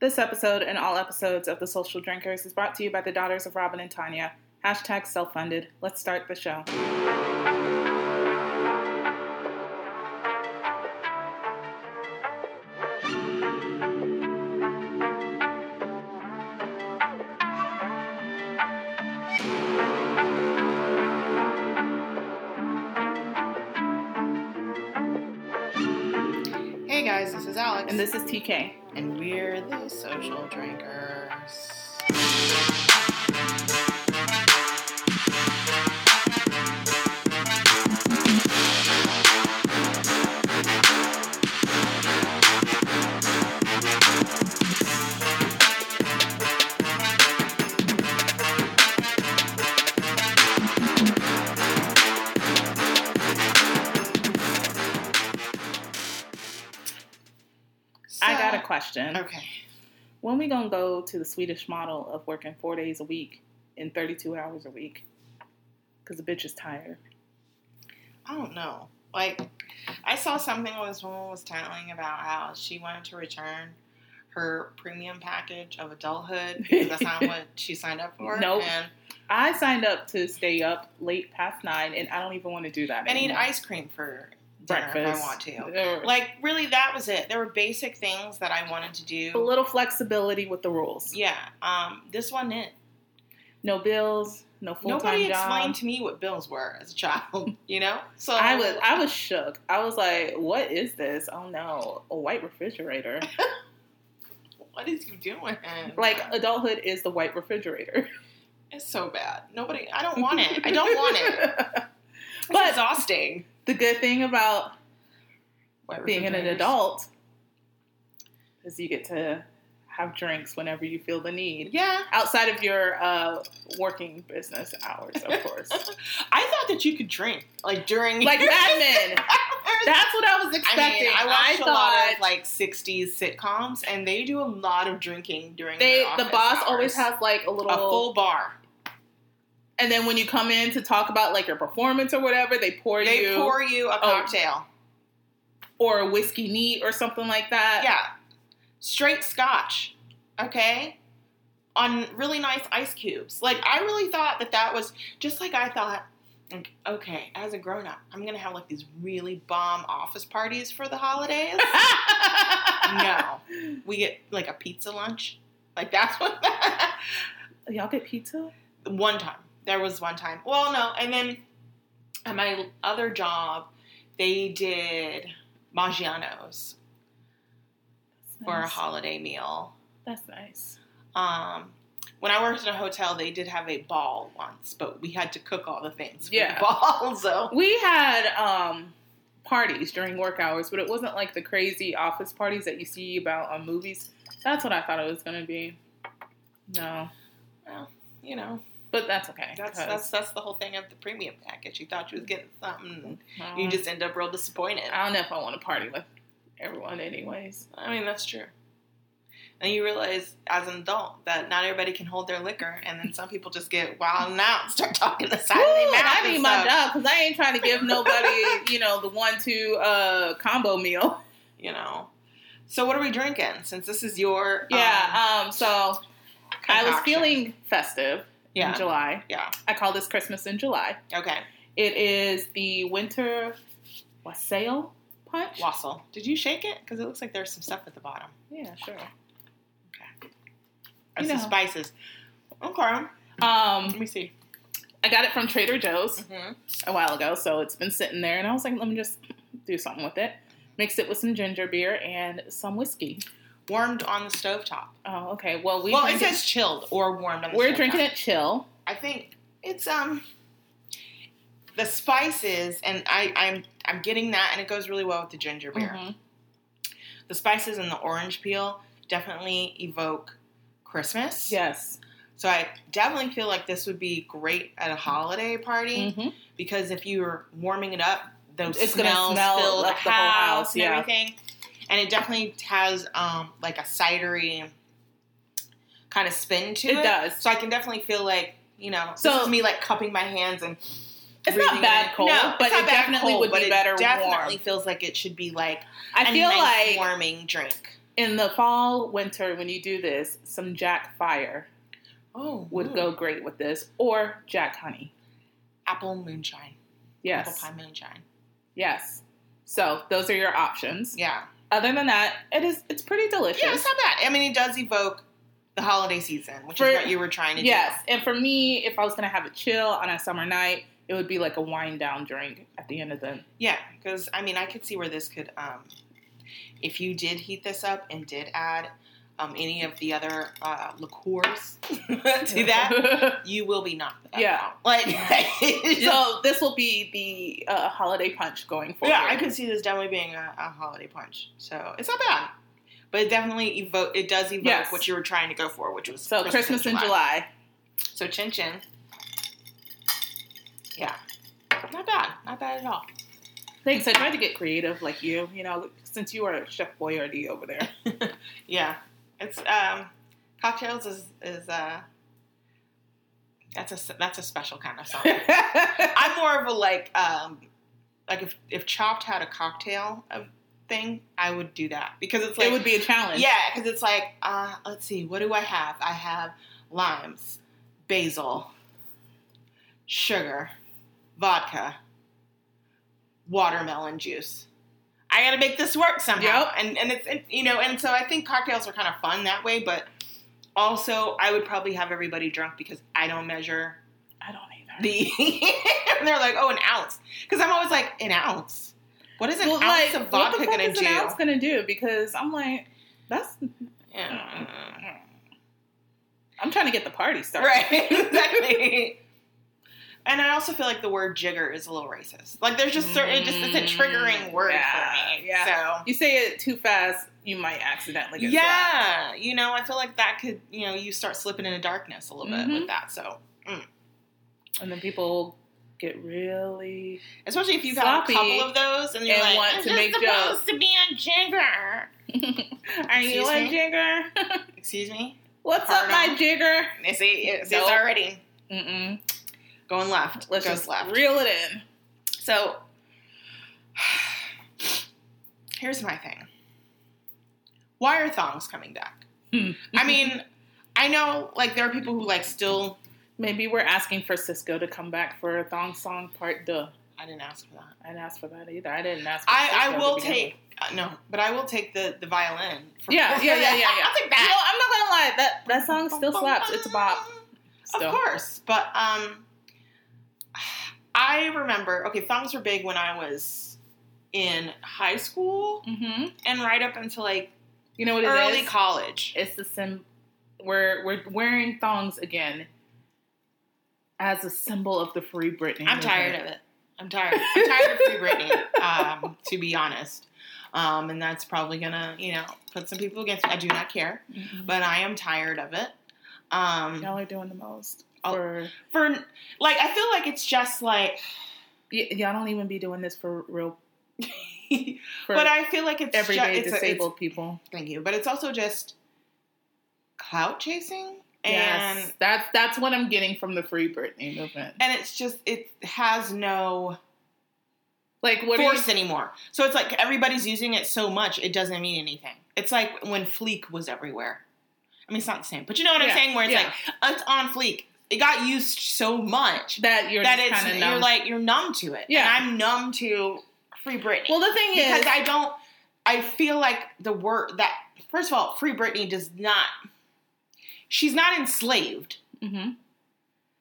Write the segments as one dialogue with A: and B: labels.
A: This episode and all episodes of The Social Drinkers is brought to you by the Daughters of Robin and Tanya. Hashtag self funded. Let's start the show.
B: Hey guys, this is Alex.
A: And this is TK. To the Swedish model of working four days a week in 32 hours a week? Because the bitch is tired.
B: I don't know. Like, I saw something this woman was telling about how she wanted to return her premium package of adulthood because that's not what she signed up for.
A: Nope.
B: And
A: I signed up to stay up late past nine, and I don't even want to do that
B: I need ice cream for dinner if
A: breakfast.
B: I want to. Like, really, that was it. There were basic things that I wanted to do.
A: a little flexibility with the rules.
B: Yeah. Um, this one it.
A: No bills, no full time job.
B: Nobody explained to me what bills were as a child, you know? So
A: I was I was shook. I was like, "What is this? Oh no, a white refrigerator!"
B: what is you doing?
A: like adulthood is the white refrigerator.
B: it's so bad. Nobody I don't want it. I don't want it. It's
A: But-
B: exhausting.
A: The good thing about
B: White
A: being an adult is you get to have drinks whenever you feel the need.
B: Yeah.
A: Outside of your uh, working business hours, of course.
B: I thought that you could drink like during
A: like Mad Men. That's what I was
B: I
A: expecting.
B: mean, I watched a
A: thought
B: lot of like '60s sitcoms, and they do a lot of drinking during.
A: they the boss
B: hours.
A: always has like a little
B: a full bar.
A: And then when you come in to talk about like your performance or whatever, they pour
B: They
A: you
B: pour you a
A: Oh.
B: cocktail.
A: or a whiskey neat or something like that.
B: Yeah, straight scotch. Okay, on really nice ice cubes. Like I really thought that that was just like I thought. Like, okay, as a grown up, I'm gonna have like these really bomb office parties for the holidays. no, we get like a pizza lunch. Like that's what.
A: Y'all get pizza?
B: one time. There was one time. Well, no, and then at my other job, they did Maggiano's for a holiday meal.
A: That's nice.
B: Um, when I worked in a hotel, they did have a ball once, but we had to cook all the things for
A: Yeah.
B: the ball. So
A: We had um parties during work hours, but it wasn't like the crazy office parties that you see about on movies. That's what I thought it was gonna be. No.
B: Well, you know,
A: But that's okay.
B: that's
A: 'cause,
B: that's that's the whole thing of the premium package. You thought you was getting something,
A: um,
B: you just end up real disappointed.
A: I don't know if I want to party with everyone anyways.
B: I mean, that's true. And you realize as an adult that not everybody can hold their liquor, and then some people just get wild and out and start talking the side of
A: Woo,
B: their mouth.
A: I need my job because I ain't trying to give nobody, you know, the one two uh combo meal.
B: You know. So what are we drinking? Since this is your um,
A: Yeah. Um. So I was feeling festive
B: yeah
A: in July.
B: yeah
A: I call this Christmas in July.
B: okay
A: It is the winter wassail punch.
B: wassail. Did you shake it? Because it looks like there's some stuff at the bottom.
A: Yeah, sure.
B: Or
A: You
B: some
A: know.
B: spices. Okay.
A: Um,
B: Let me see.
A: I got it from Trader Joe's
B: hmm
A: a while ago, so it's been sitting there, and I was like, let me just do something with it. Mixed it with some ginger beer and some whiskey.
B: Warmed on the stovetop.
A: Oh, okay. Well, we
B: well, it says chilled or warmed on the
A: we're
B: stovetop.
A: drinking it chill.
B: I think it's um the spices, and I I'm I'm getting that, and it goes really well with the ginger beer.
A: Mhm.
B: The spices and the orange peel definitely evoke Christmas.
A: Yes.
B: So I definitely feel like this would be great at a holiday party
A: hmm
B: because if you're warming it up, those
A: It's gonna
B: smells
A: smell
B: fill the
A: up
B: house,
A: the whole house,
B: and
A: yeah.
B: everything. And it definitely has um like a cidery kind of spin to it.
A: It does.
B: So I can definitely feel like you know,
A: So-
B: me like cupping my hands and
A: It's not bad cold,
B: no,
A: but it definitely
B: cold,
A: would
B: but
A: be
B: it
A: better
B: Definitely
A: warm.
B: feels like it should be like
A: I
B: a
A: feel
B: nice
A: like
B: warming drink.
A: In the fall, winter, when you do this, some Jack Fire
B: Oh,
A: would
B: ooh.
A: go great with this, or Jack Honey.
B: apple moonshine.
A: Yes.
B: Apple pie moonshine.
A: Yes. So those are your options.
B: Yeah.
A: Other than that, it is it's pretty delicious.
B: Yeah, it's not bad. I mean, it does evoke the holiday season, which
A: For-
B: is what you were trying to do.
A: Yes, and for me, if I was gonna have it chill on a summer night, it would be like a wind down drink at the end of the.
B: Yeah, because I mean, I could see where this could, um, if you did heat this up and did add um, any of the other uh, liqueurs to that, you will be knocked out.
A: Yeah.
B: Like,
A: so this will be the uh, holiday punch going forward.
B: yeah, I could see this definitely being a, a holiday punch. So it's not bad. But it definitely evoke. It does evoke
A: Yes.
B: what you were trying to go for, which was
A: So Christmas in July.
B: So chin chin. Yeah, not bad, not bad at all.
A: Thanks. I tried to get creative, like you. You know, since you are a Chef Boyardee over there.
B: Yeah, it's um, cocktails is is uh, that's a that's a special kind of song. I'm more of a like um, like if if Chopped had a cocktail of thing, I would do that because it's like
A: it would be a challenge.
B: yeah, because it's like uh, let's see, what do I have? I have limes, basil, sugar, vodka, watermelon juice. I got to make this work somehow,
A: Yep.
B: and and it's it, you know, and so I think cocktails are kind of fun that way, but also I would probably have everybody drunk because I don't measure
A: I don't either.
B: the. and they're like, oh, an ounce, because I'm always like an ounce. What is an
A: well,
B: ounce
A: like,
B: of
A: what
B: vodka
A: the fuck
B: gonna
A: is
B: do?
A: an ounce gonna do? Because I'm like, that's.
B: Yeah.
A: I'm trying to get the party started.
B: Right, exactly. And I also feel like the word jigger is a little racist. Like there's just certain, it just it's a triggering word
A: Yeah,
B: for me.
A: yeah. So You say it too fast, you might accidentally
B: So
A: get slapped.
B: yeah, you know, I feel like that could, you know, you start slipping into darkness a little bit
A: Mhm.
B: with that. So,
A: and then people get really.
B: especially if you've had
A: Sloppy
B: a couple of those and you're
A: and
B: like,
A: want
B: "It's
A: to
B: just
A: make
B: supposed to be a jigger.
A: Are you
B: Excuse
A: a
B: me?
A: jigger?
B: Excuse me.
A: What's up, my jigger?
B: They say it's,
A: Nope.
B: it's already
A: Mm-mm.
B: Going left.
A: Let's
B: Goes
A: just
B: left.
A: reel it in.
B: So here's my thing. Why are thongs coming back? I mean, I know like there are people who like still
A: Maybe we're asking for Sisqó to come back for a thong song part duh.
B: I didn't ask for that.
A: I didn't ask for that either. I didn't ask. For
B: I, I will take uh, no, but I will take the the violin. For,
A: Yeah, yeah, yeah, yeah, yeah.
B: I'll take that.
A: You know, I'm not gonna lie. That that song still slaps. It's a bop. Still.
B: Of course, but um, I remember. Okay, thongs were big when I was in high school
A: Mm-hmm.
B: and right up until like
A: You know what it is?
B: early college.
A: It's the sim. We're we're wearing thongs again as a symbol of the free Britney.
B: I'm tired of it. I'm tired. I'm tired of Free Britney, um, to be honest. Um, and that's probably gonna, you know, put some people against me. I do not care,
A: Mhm.
B: but I am tired of it. Um,
A: Y'all are doing the most.
B: Oh.
A: For
B: for like, I feel like it's just like,
A: y- y'all don't even be doing this for real. For
B: but I feel like it's
A: everyday
B: ju- it's, it's-
A: disabled people.
B: Thank you, but it's also just clout chasing, and
A: yes, that's that's what I'm getting from the free Britney movement.
B: and it's just it has no
A: Like what? Are you,
B: force anymore. So it's like everybody's using it so much, it doesn't mean anything. It's like when Fleek was everywhere. I mean, it's not the same, but you know what I'm saying? Where it's
A: yeah.
B: like it's on Fleek. It got used so much
A: that you're
B: that it's you're
A: numb.
B: like you're numb to it.
A: Yeah.
B: and I'm numb to Free Britney
A: well, the thing
B: because
A: is,
B: I don't. I feel like the word that first of all, Free Britney does not. She's not enslaved.
A: hmm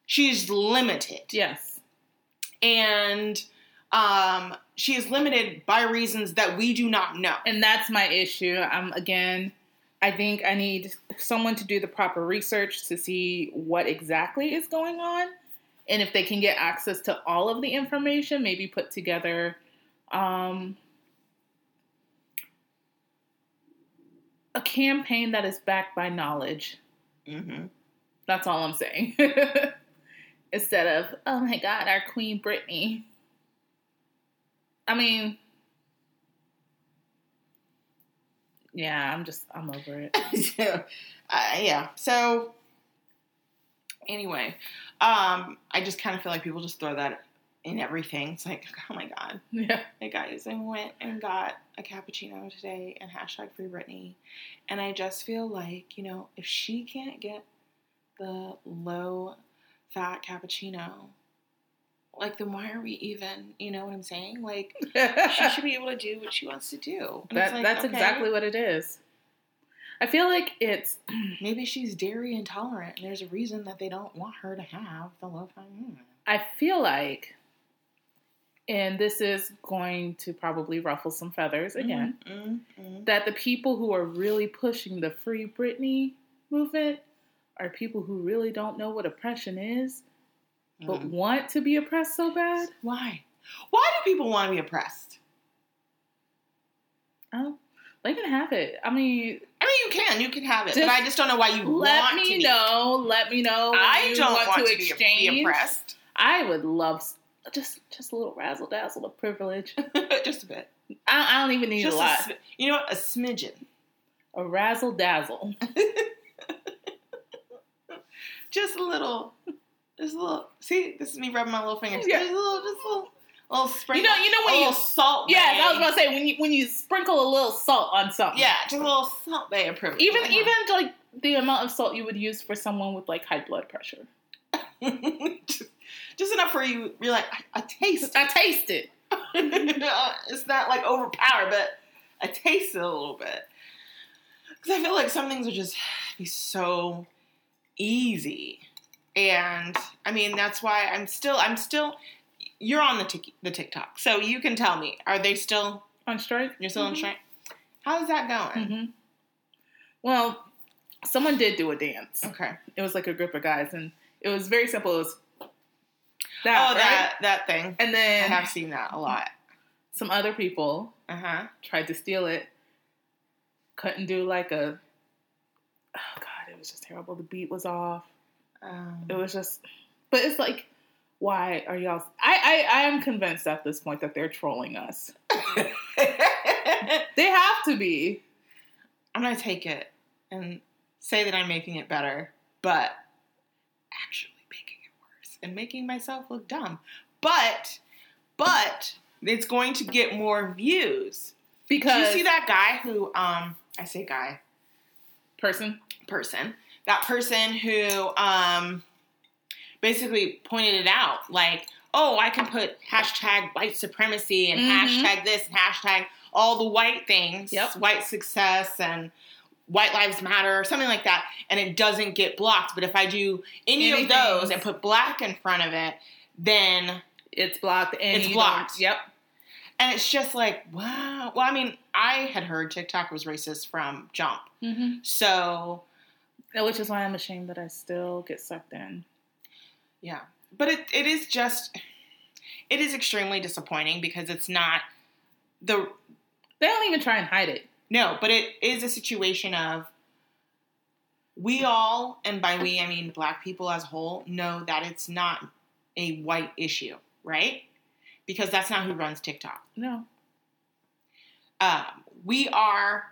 B: She's limited.
A: yes,
B: and um, she is limited by reasons that we do not know.
A: and that's my issue. I'm again. I think I need someone to do the proper research to see what exactly is going on, and if they can get access to all of the information, maybe put together. Um, a campaign that is backed by knowledge.
B: Mm-hmm.
A: That's all I'm saying. Instead of, oh my God, our Queen Britney. I mean, yeah, I'm just, I'm over it.
B: so, uh, yeah. So anyway, um, I just kind of feel like people just throw that in everything. It's like, oh my god.
A: Yeah.
B: Hey guys, I went and got a cappuccino today and hashtag free Britney. And I just feel like, you know, if she can't get the low fat cappuccino, like then why are we even, you know what I'm saying? Like she should be able to do what she wants to do.
A: That,
B: like,
A: that's
B: okay,
A: exactly what it is. I feel like it's
B: maybe she's dairy intolerant and there's a reason that they don't want her to have the. Mm.
A: I feel like and this is going to probably ruffle some feathers again.
B: Mm, mm,
A: that the people who are really pushing the free Britney movement are people who really don't know what oppression is, but
B: mm.
A: want to be oppressed so bad.
B: Why? Why do people want to be oppressed?
A: Oh, they can have it. I mean,
B: I mean, you can, you can have it, but I just don't know why you
A: let
B: want to Let
A: me
B: be.
A: know. Let me know.
B: I
A: you
B: don't
A: want,
B: want
A: to
B: to be,
A: exchange.
B: be oppressed,
A: I would love just just a little razzle dazzle of privilege.
B: just a bit.
A: I, I don't even need
B: Just
A: a
B: a,
A: lot.
B: smi- you know what? A smidgen.
A: A razzle dazzle.
B: Just a little. Just a little. See, this is me rubbing my little fingers.
A: Yeah.
B: Just a little, just a little, little
A: You know, you know
B: a
A: when you
B: salt.
A: yeah. I was gonna say when you when you sprinkle a little salt on something.
B: Yeah, just a little Salt Bae approach.
A: Even even like the amount of salt you would use for someone with like high blood pressure.
B: just, just enough for you. You're like, I, I taste.
A: I taste it.
B: Uh, it's not like overpowered, but I taste it a little bit. Because I feel like some things would just be so easy, and I mean that's why I'm still I'm still. You're on the tik the TikTok, so you can tell me. Are they still?
A: On strike?
B: You're still on
A: Mhm.
B: strike. How's that going?
A: hmm Well, someone did do a dance.
B: Okay.
A: It was like a group of guys, and it was very simple. It was that,
B: oh,
A: right?
B: that that thing.
A: And then I
B: have seen that a lot.
A: some other people
B: Uh huh.
A: tried to steal it. Couldn't do like a. Oh God, it was just terrible. The beat was off.
B: Um,
A: It was just, but it's like, why are y'all? I I I am convinced at this point that they're trolling us. They have to be.
B: I'm gonna take it and say that I'm making it better, but actually making it worse and making myself look dumb. But, but it's going to get more views.
A: Because
B: you see that guy who, um, I say guy,
A: person?
B: person, that person who, um, basically pointed it out, like, oh, I can put hashtag white supremacy and
A: Mhm.
B: hashtag this and hashtag all the white things,
A: Yep.
B: white success and white lives matter or something like that, and it doesn't get blocked. But if I do any
A: Anything.
B: of those and put black in front of it, then
A: It's blocked. And
B: It's blocked.
A: Yep.
B: and it's just like wow. Well, I mean, I had heard TikTok was racist from jump,
A: Mm-hmm.
B: so
A: Which is why I'm ashamed that I still get sucked in.
B: Yeah. But it, it is just it is extremely disappointing because it's not the
A: They don't even try and hide it.
B: no, but it is a situation of we all, and by we I mean black people as a whole, know that it's not a white issue, right? Because that's not who runs TikTok.
A: No.
B: Um, we are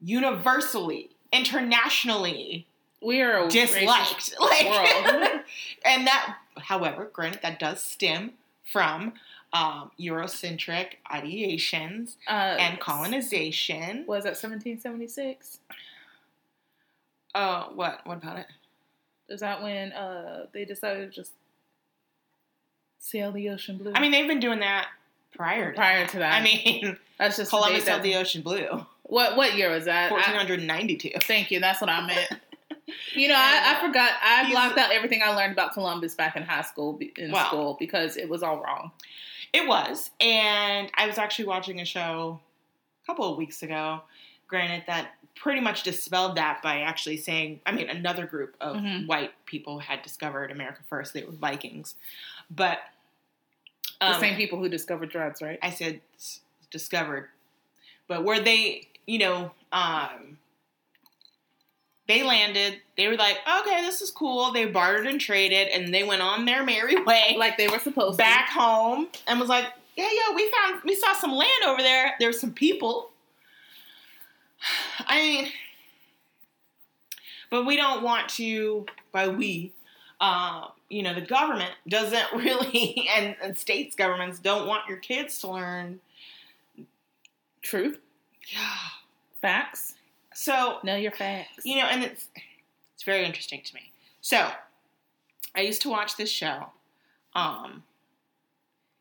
B: universally, internationally
A: We are a
B: disliked. Like,
A: world.
B: and that, however, granted, that does stem from um, Eurocentric ideations
A: uh,
B: and colonization.
A: Was that 1776?
B: Uh, what? What about it?
A: Is that when uh, they decided to just sail the ocean blue?
B: I mean, they've been doing that prior to
A: prior
B: that.
A: to that.
B: I mean,
A: that's just
B: Columbus sailed the ocean blue,
A: What what year was that? I-
B: 1492.
A: thank you. That's what I meant. You know, I, I forgot. I blocked out everything I learned about Columbus back in high school in
B: Wow.
A: school because it was all wrong.
B: It was, and I was actually watching a show a couple of weeks ago. Granted, that pretty much dispelled that by actually saying, I mean, another group of
A: Mhm.
B: white people had discovered America first. They were Vikings, but
A: The
B: um,
A: same people who discovered drugs, right?
B: I said discovered, but were they, you know, um, they landed. They were like, okay, this is cool. They bartered and traded, and they went on their merry way
A: Like they were supposed to.
B: back home and was like, yeah, yeah, we found, we saw some land over there. There's some people. I mean, but we don't want to, by we, uh, you know, the government doesn't really, and, and states governments don't want your kids to learn.
A: Truth,
B: Yeah.
A: facts.
B: So
A: Know your facts.
B: you know, and it's it's very interesting to me. So I used to watch this show, um,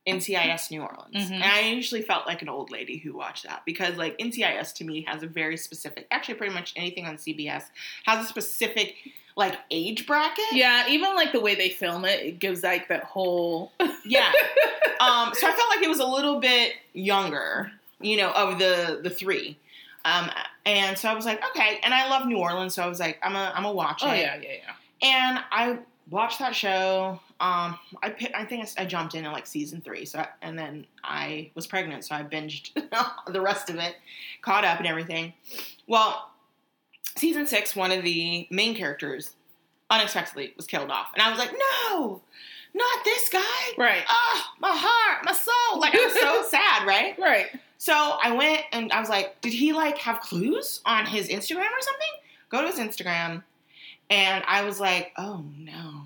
B: NCIS New Orleans,
A: Mhm.
B: and I usually felt like an old lady who watched that because like NCIS to me has a very specific. Actually, pretty much anything on CBS has a specific like age bracket.
A: Yeah, even like the way they film it, it gives like that whole.
B: Yeah. um, so I felt like it was a little bit younger, you know, of the the three. Um, and so I was like, okay. And I love New Orleans, so I was like, I'm a I'm a watch
A: oh
B: it.
A: yeah, yeah, yeah.
B: And I watched that show. Um, I pi- I think I jumped in at like season three. So I, and then I was pregnant, so I binged the rest of it, caught up and everything. Well, season six, one of the main characters unexpectedly was killed off, and I was like, no, not this guy.
A: Right,
B: Oh, my heart, my soul. Like I was so sad, right?
A: right.
B: So I went and I was like, did he like have clues on his Instagram or something? Go to his Instagram. And I was like, oh no.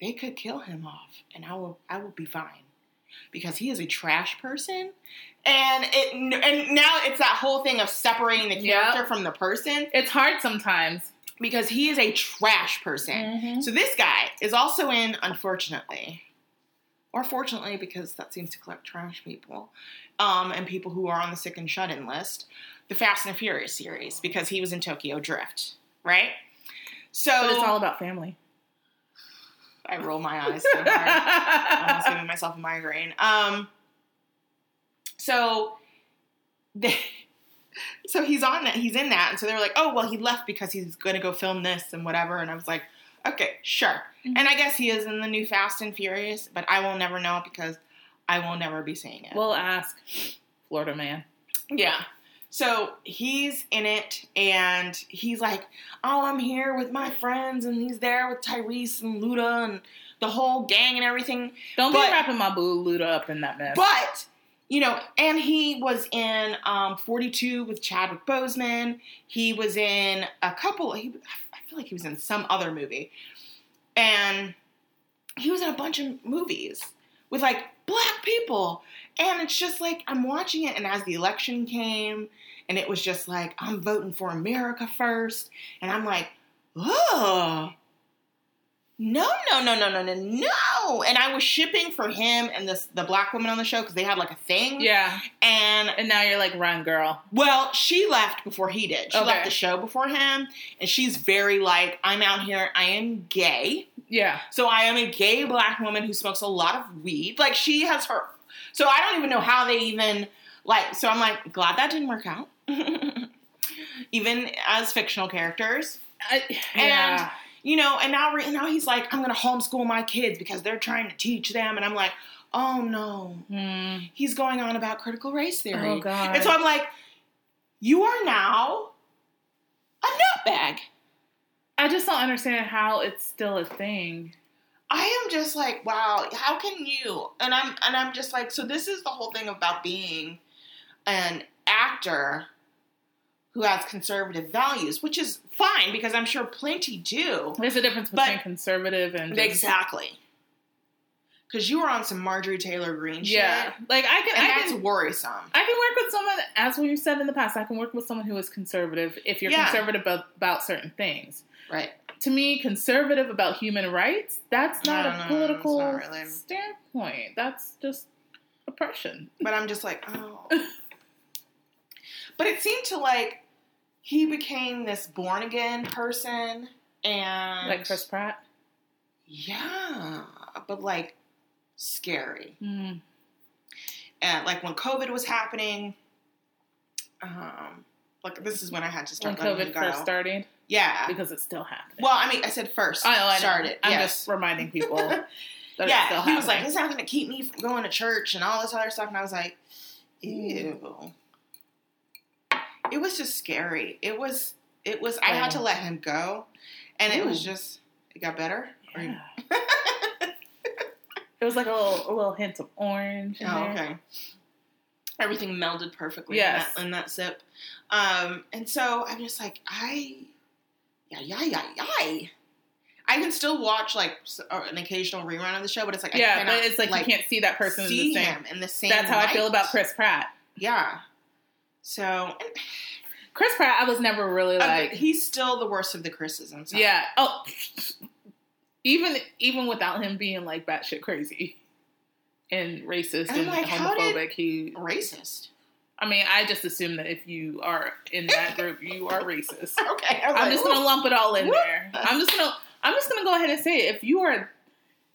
B: They could kill him off and I will I will be fine. Because he is a trash person. And it and now it's that whole thing of separating the
A: Yep.
B: character from the person
A: It's hard sometimes.
B: because he is a trash person.
A: Mhm.
B: So this guy is also in, unfortunately, or fortunately, because that seems to collect trash people, um, and people who are on the sick and shut in list, the Fast and the Furious series, because he was in Tokyo Drift, right? So
A: But it's all about family.
B: I roll my eyes so hard. I'm almost giving myself a migraine. Um, so they, so he's on that. He's in that, and so they were like, "Oh, well, he left because he's going to go film this and whatever." And I was like, "Okay, sure."
A: Mhm.
B: And I guess he is in the new Fast and Furious, but I will never know because I will never be seeing it.
A: We'll ask Florida man.
B: Yeah. So he's in it and he's like, Oh, I'm here with my friends, and he's there with Tyrese and Luda and the whole gang and everything.
A: Don't
B: But-
A: be wrapping my boo Luda up in that mess.
B: But, you know, and he was in um, 42 with Chadwick Boseman. He was in a couple, he, I feel like he was in some other movie. And he was in a bunch of movies with like black people. And it's just like, I'm watching it, and as the election came, and it was just like, I'm voting for America first. And I'm like, oh, no, no, no, no, no, no, no. And I was shipping for him and this the black woman on the show because they had like a thing.
A: yeah,
B: And
A: and now you're like, run, girl.
B: well, she left before he did. She
A: Okay.
B: left the show before him, and she's very like, I'm out here. I am gay.
A: Yeah,
B: So I am a gay black woman who smokes a lot of weed. Like she has her. So I don't even know how they even like. So I'm like glad that didn't work out. even as fictional characters,
A: I, yeah.
B: You know. And now, re- now he's like, I'm gonna homeschool my kids because they're trying to teach them, and I'm like, oh no,
A: Hmm.
B: he's going on about critical race theory.
A: Oh god.
B: And so I'm like, you are now a nutbag.
A: I just don't understand how it's still a thing.
B: I am just like, wow, how can you? And I'm and I'm just like, so this is the whole thing about being an actor who has conservative values, which is fine because I'm sure plenty do.
A: There's a difference between conservative and
B: Exactly. Because you were on some Marjorie Taylor Greene shit.
A: Yeah, like I can,
B: And
A: I
B: that's
A: can,
B: worrisome.
A: I can work with someone. As we said in the past, I can work with someone who is conservative if you're
B: Yeah.
A: conservative about, about certain things.
B: Right.
A: To me, conservative about human rights, that's not a
B: no, no,
A: political
B: not really.
A: standpoint. That's just oppression.
B: But I'm just like, oh. but it seemed to like he became this born again person and
A: Like Chris Pratt.
B: Yeah, but like scary.
A: Mm.
B: And like when COVID was happening, um, like this is when I had to start letting
A: COVID first started,
B: yeah.
A: because it's still happening.
B: Well, I mean, I said first.
A: I know, I
B: started.
A: I'm
B: yes.
A: just reminding people that it's
B: yeah,
A: still
B: he was like. "It's not going to keep me from going to church and all this other stuff," and I was like, "Ew." It was just scary. It was. It was. I had to let him go, and it was just. It got better.
A: Yeah. it was like a little, a little hint of orange. In
B: Oh,
A: there.
B: okay. Everything melded perfectly
A: Yes.
B: in, that, in that sip. Um, and so I'm just like, I, yeah, yeah, yeah, yeah. I can still watch like uh, an occasional rerun of the show, but it's like I
A: yeah,
B: cannot,
A: but it's like, you can't see that person in
B: see
A: the same.
B: him in the same.
A: That's how I feel about Chris Pratt.
B: Yeah. So
A: Chris Pratt, I was never really like,
B: he's still the worst of the Chris's.
A: yeah. Oh, even even without him being like batshit crazy and racist
B: And
A: and
B: like,
A: homophobic, he.
B: racist.
A: I mean, I just assume that if you are in that group, you are racist.
B: Okay,
A: I'm
B: like,
A: just gonna lump it all in there. I'm just gonna I'm just gonna go ahead and say it. If you are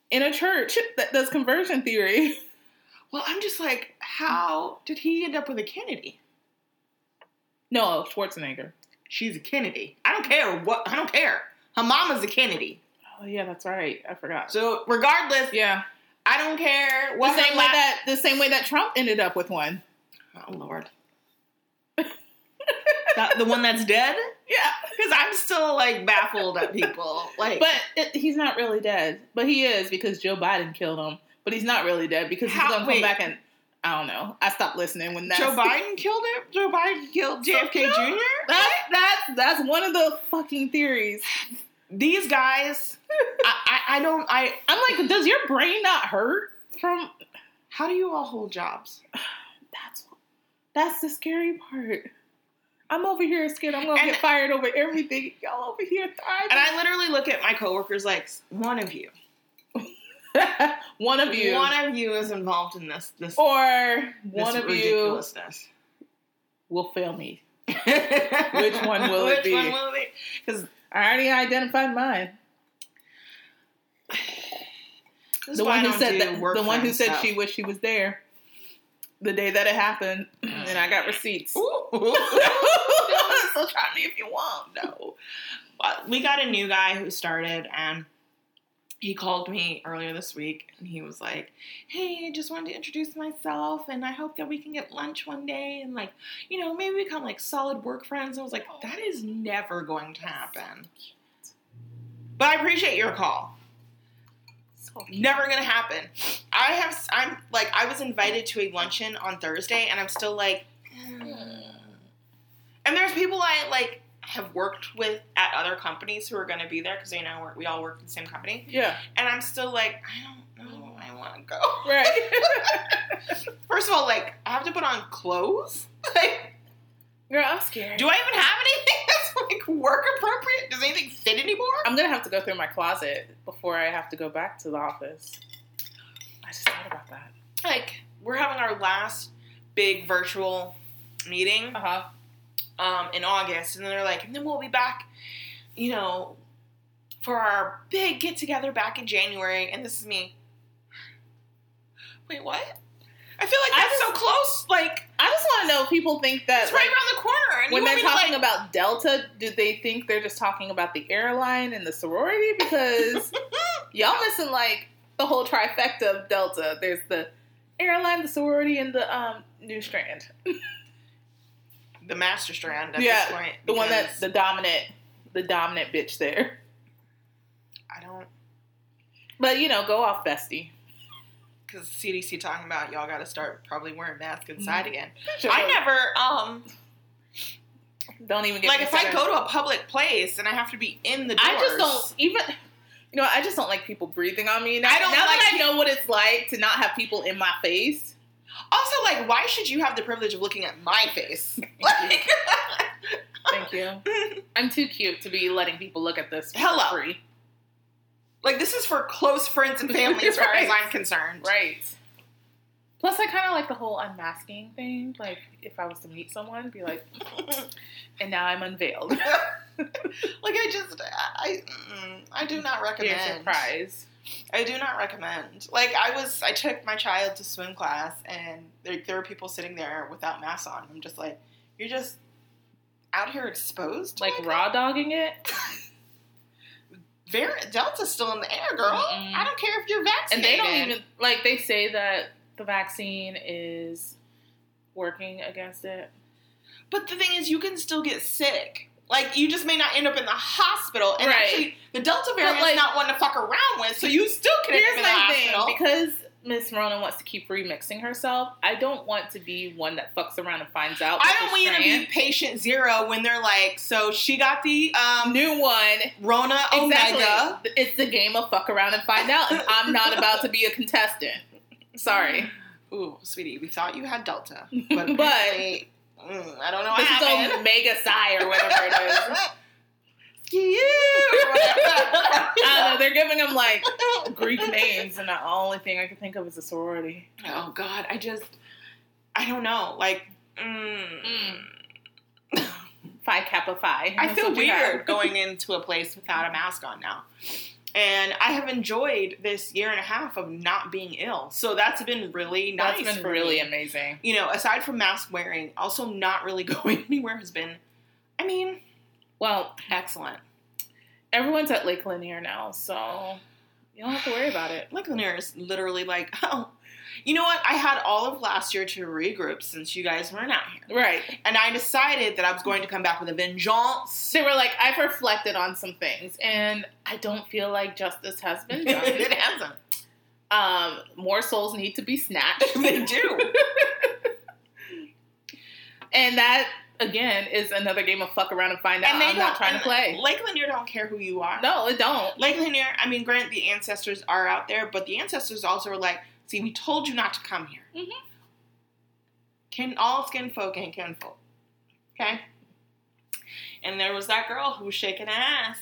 A: in a church that does conversion theory,
B: Well, I'm just like, how did he end up with a Kennedy?
A: No Schwarzenegger.
B: She's a Kennedy. I don't care what. I don't care. Her mama's a Kennedy.
A: Oh yeah, that's right. I forgot.
B: So regardless,
A: Yeah,
B: I don't care What
A: the
B: same
A: way
B: la-
A: that the same way that Trump ended up with one.
B: Oh Lord. That- the one that's dead?
A: Yeah,
B: Because I'm still like baffled at people. Like,
A: but it, he's not really dead. But he is because Joe Biden killed him. But he's not really dead because he's
B: How-
A: gonna come
B: wait.
A: back and I don't know. I stopped listening when that
B: Joe Biden killed him. Joe Biden killed JFK
A: No.
B: Jr.
A: That's that's that's one of the fucking theories.
B: These guys, I, I, I don't. I.
A: I'm like, does your brain not hurt from
B: How do you all hold jobs?
A: That's that's the scary part. I'm over here scared I'm gonna
B: And-
A: get fired over everything. Y'all over here thriving.
B: And I literally look at my coworkers like, one of you.
A: one of you,
B: one of you is involved in this. This.
A: or
B: this
A: one of you will fail me.
B: Which
A: one will it
B: Which
A: be?
B: one will it be? Because
A: I already identified mine. The one who said that. The one who said she wished she was there. The day that it happened, mm. and I got receipts. so try me if you want.
B: no. But we got a new guy who started and he called me earlier this week and he was like, Hey, I just wanted to introduce myself and I hope that we can get lunch one day and like, you know, maybe become like solid work friends. I was like, that is never going to happen. But I appreciate your call.
A: So
B: Never gonna happen. I have I'm like I was invited to a luncheon on Thursday and I'm still like "Mm." and there's people I like have worked with at other companies who are gonna be there because you know we all work in the same company
A: Yeah.
B: and I'm still like I don't know I want to go.
A: Right.
B: First of all, like I have to put on clothes. Like,
A: Girl, I'm scared.
B: do I even have anything that's like work appropriate? Does anything fit anymore?
A: I'm gonna have to go through my closet before I have to go back to the office. I just thought about that.
B: Like we're having our last big virtual meeting
A: Uh huh.
B: Um, in August, and then they're like, and then we'll be back, you know, for our big get together back in January. And this is me. Wait, what? I feel like that's so close. Like
A: I just want to know if people think that
B: it's right
A: like,
B: around the corner, and
A: when they're
B: want me to,
A: talking
B: like,
A: about Delta, do they think they're just talking about the airline and the sorority? Because y'all missing like the whole trifecta of Delta. There's the airline, the sorority, and the um new strand.
B: the master strand at
A: Yeah,
B: this point.
A: The one that's the dominant, the dominant bitch there.
B: I don't
A: But you know, go off, bestie.
B: because CDC talking about y'all got to start probably wearing masks inside again.
A: Sure.
B: I never um
A: don't even get
B: like if I go to a public place and I have to be in the doors.
A: I just don't even. You know, I just don't like people breathing on me. Now,
B: I don't
A: now that I know what it's like to not have people in my face.
B: Also, like, why should you have the privilege of looking at my face? Like,
A: Thank you. I'm too cute to be letting people look at this for
B: Hello.
A: free.
B: like this is for close friends and family, as far as
A: Right.
B: I'm concerned.
A: Right. Plus, I kind of like the whole unmasking thing. Like, if I was to meet someone, be like, and now I'm unveiled.
B: like I just, I, mm, I do not
A: Be a
B: recommend.
A: surprise.
B: I do not recommend. Like I was, I took my child to swim class, and there, there were people sitting there without masks on. I'm just like, you're just out here exposed.
A: Like, raw dogging it.
B: Variant Delta's still in the air, girl.
A: Mm-mm.
B: I don't care if you're vaccinated.
A: And they don't even, like, they say that the vaccine is working against it.
B: But the thing is, you can still get sick. Like you just may not end up in the hospital. And
A: Right.
B: actually, the Delta variant's
A: like-
B: not one to fuck around with, so you still can end up in the
A: my thing
B: hospital.
A: because Miss Rona wants to keep remixing herself. I don't want to be one that fucks around and finds out.
B: I don't want to be patient zero when they're like, so she got the um,
A: new one,
B: Rona
A: exactly.
B: Omega.
A: It's the game of fuck around and find out, and I'm not about to be a contestant. Sorry,
B: Ooh, sweetie, we thought you had Delta, but,
A: But-
B: mm, I don't know
A: this is
B: happened.
A: Omega Psi or whatever it is.
B: you.
A: I don't know. They're giving them like Greek names, and the only thing I can think of is a sorority.
B: oh God, I just, I don't know. Like, mm,
A: Phi Kappa Phi.
B: I feel
A: what you have.
B: weird going into a place without a mask on now. And I have enjoyed this year and a half of not being ill. So that's been really nice.
A: That's been really
B: me.
A: amazing.
B: You know, aside from mask wearing, also not really going anywhere has been, I mean,
A: Well,
B: excellent.
A: everyone's at Lake Lanier now, so you don't have to worry about it.
B: Lake Lanier is literally like, oh, you know what? I had all of last year to regroup since you guys weren't out here.
A: Right.
B: And I decided that I was going to come back with a vengeance.
A: They were like, I've reflected on some things, and I don't feel like justice has been done.
B: it hasn't.
A: um, more souls need to be snatched.
B: They do.
A: and that, again, is another game of fuck around and find out.
B: And
A: I'm not trying to play.
B: Lake Lanier don't care who you are.
A: No, it don't.
B: Lake Lanier, I mean, grant the ancestors are out there, but the ancestors also were like, see, we told you not to come here.
A: Mhm.
B: Kin, all skin folk ain't kinfolk. Okay? And there was that girl who was shaking ass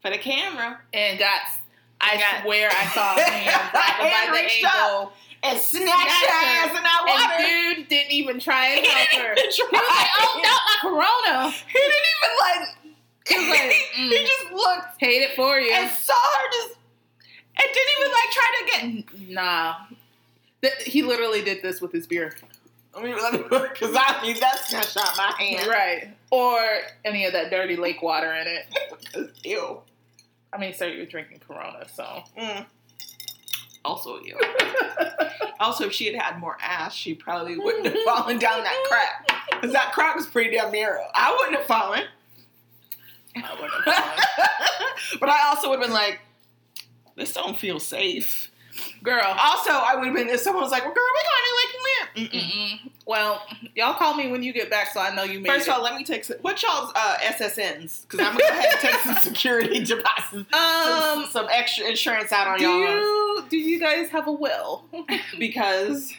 B: for the camera
A: And got, I
B: Got-
A: swear I saw a hand grab her by the ankle.
B: and snatched
A: Snatched
B: her ass in that water.
A: And dude didn't even try and
B: He
A: help her. He was like, oh, not my corona.
B: He didn't even like.
A: He was like, mm.
B: he just looked
A: Hate it for you.
B: and saw her just. And didn't even like try to get.
A: Nah. Th- He literally did this with his beer.
B: I mean, because I mean that's gonna shot my hand.
A: Right. Or any of that dirty lake water in it.
B: Ew.
A: I mean, sir, you're drinking Corona, so.
B: Mm. Also, you. also, if she had had more ass, she probably wouldn't have fallen down that crack. Because that crack was pretty damn narrow. I wouldn't have fallen.
A: I wouldn't have fallen.
B: but I also would have been like, this don't feel safe.
A: Girl.
B: Also, I would have been if someone was like, well, girl, we going to. Mm-mm.
A: Mm-mm. Well, y'all call me when you get back so I know you made
B: First
A: it.
B: of all, let me take some, what y'all's uh, SSNs? Because I'm going to go ahead and take some security deposits. some,
A: um,
B: some extra insurance out on
A: do
B: y'all.
A: you, do you guys have a will?
B: Because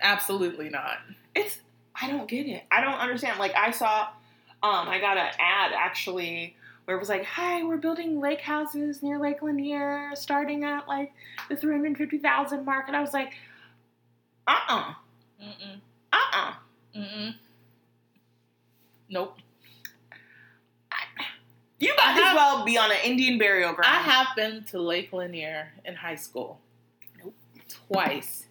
A: Absolutely not.
B: it's I don't get it. I don't understand. Like I saw um I got an ad actually where it was like, "Hi, we're building lake houses near Lake Lanier starting at like the 350,000 mark." And I was like, "Uh-uh.
A: Mm-mm.
B: Uh-uh.
A: Mm-mm. Nope.
B: You might
A: I
B: as well be on an Indian burial ground."
A: I have been to Lake Lanier in high school.
B: Nope.
A: Twice.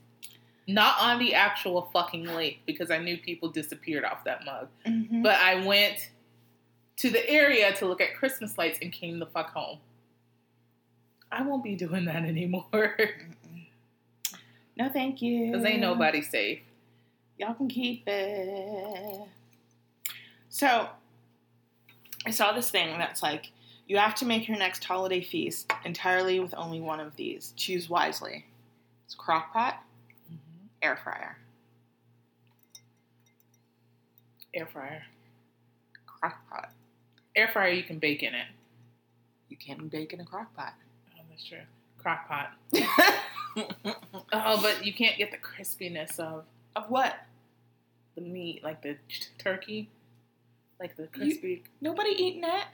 A: Not on the actual fucking lake because I knew people disappeared off that mug.
B: Mhm.
A: But I went to the area to look at Christmas lights and came the fuck home. I won't be doing that anymore
B: Mm-mm. No, thank you.
A: because ain't nobody safe.
B: Y'all can keep it. So, I saw this thing that's like, you have to make your next holiday feast entirely with only one of these. Choose wisely. It's crock pot, mm-hmm. air fryer.
A: Air fryer.
B: Crock pot.
A: Air fryer, you can bake in it.
B: You can't bake in a crock pot.
A: Oh, that's true. Crock pot. Oh, but you can't get the crispiness of
B: of what?
A: the meat, like the t- turkey, like the crispy.
B: Nobody eating that.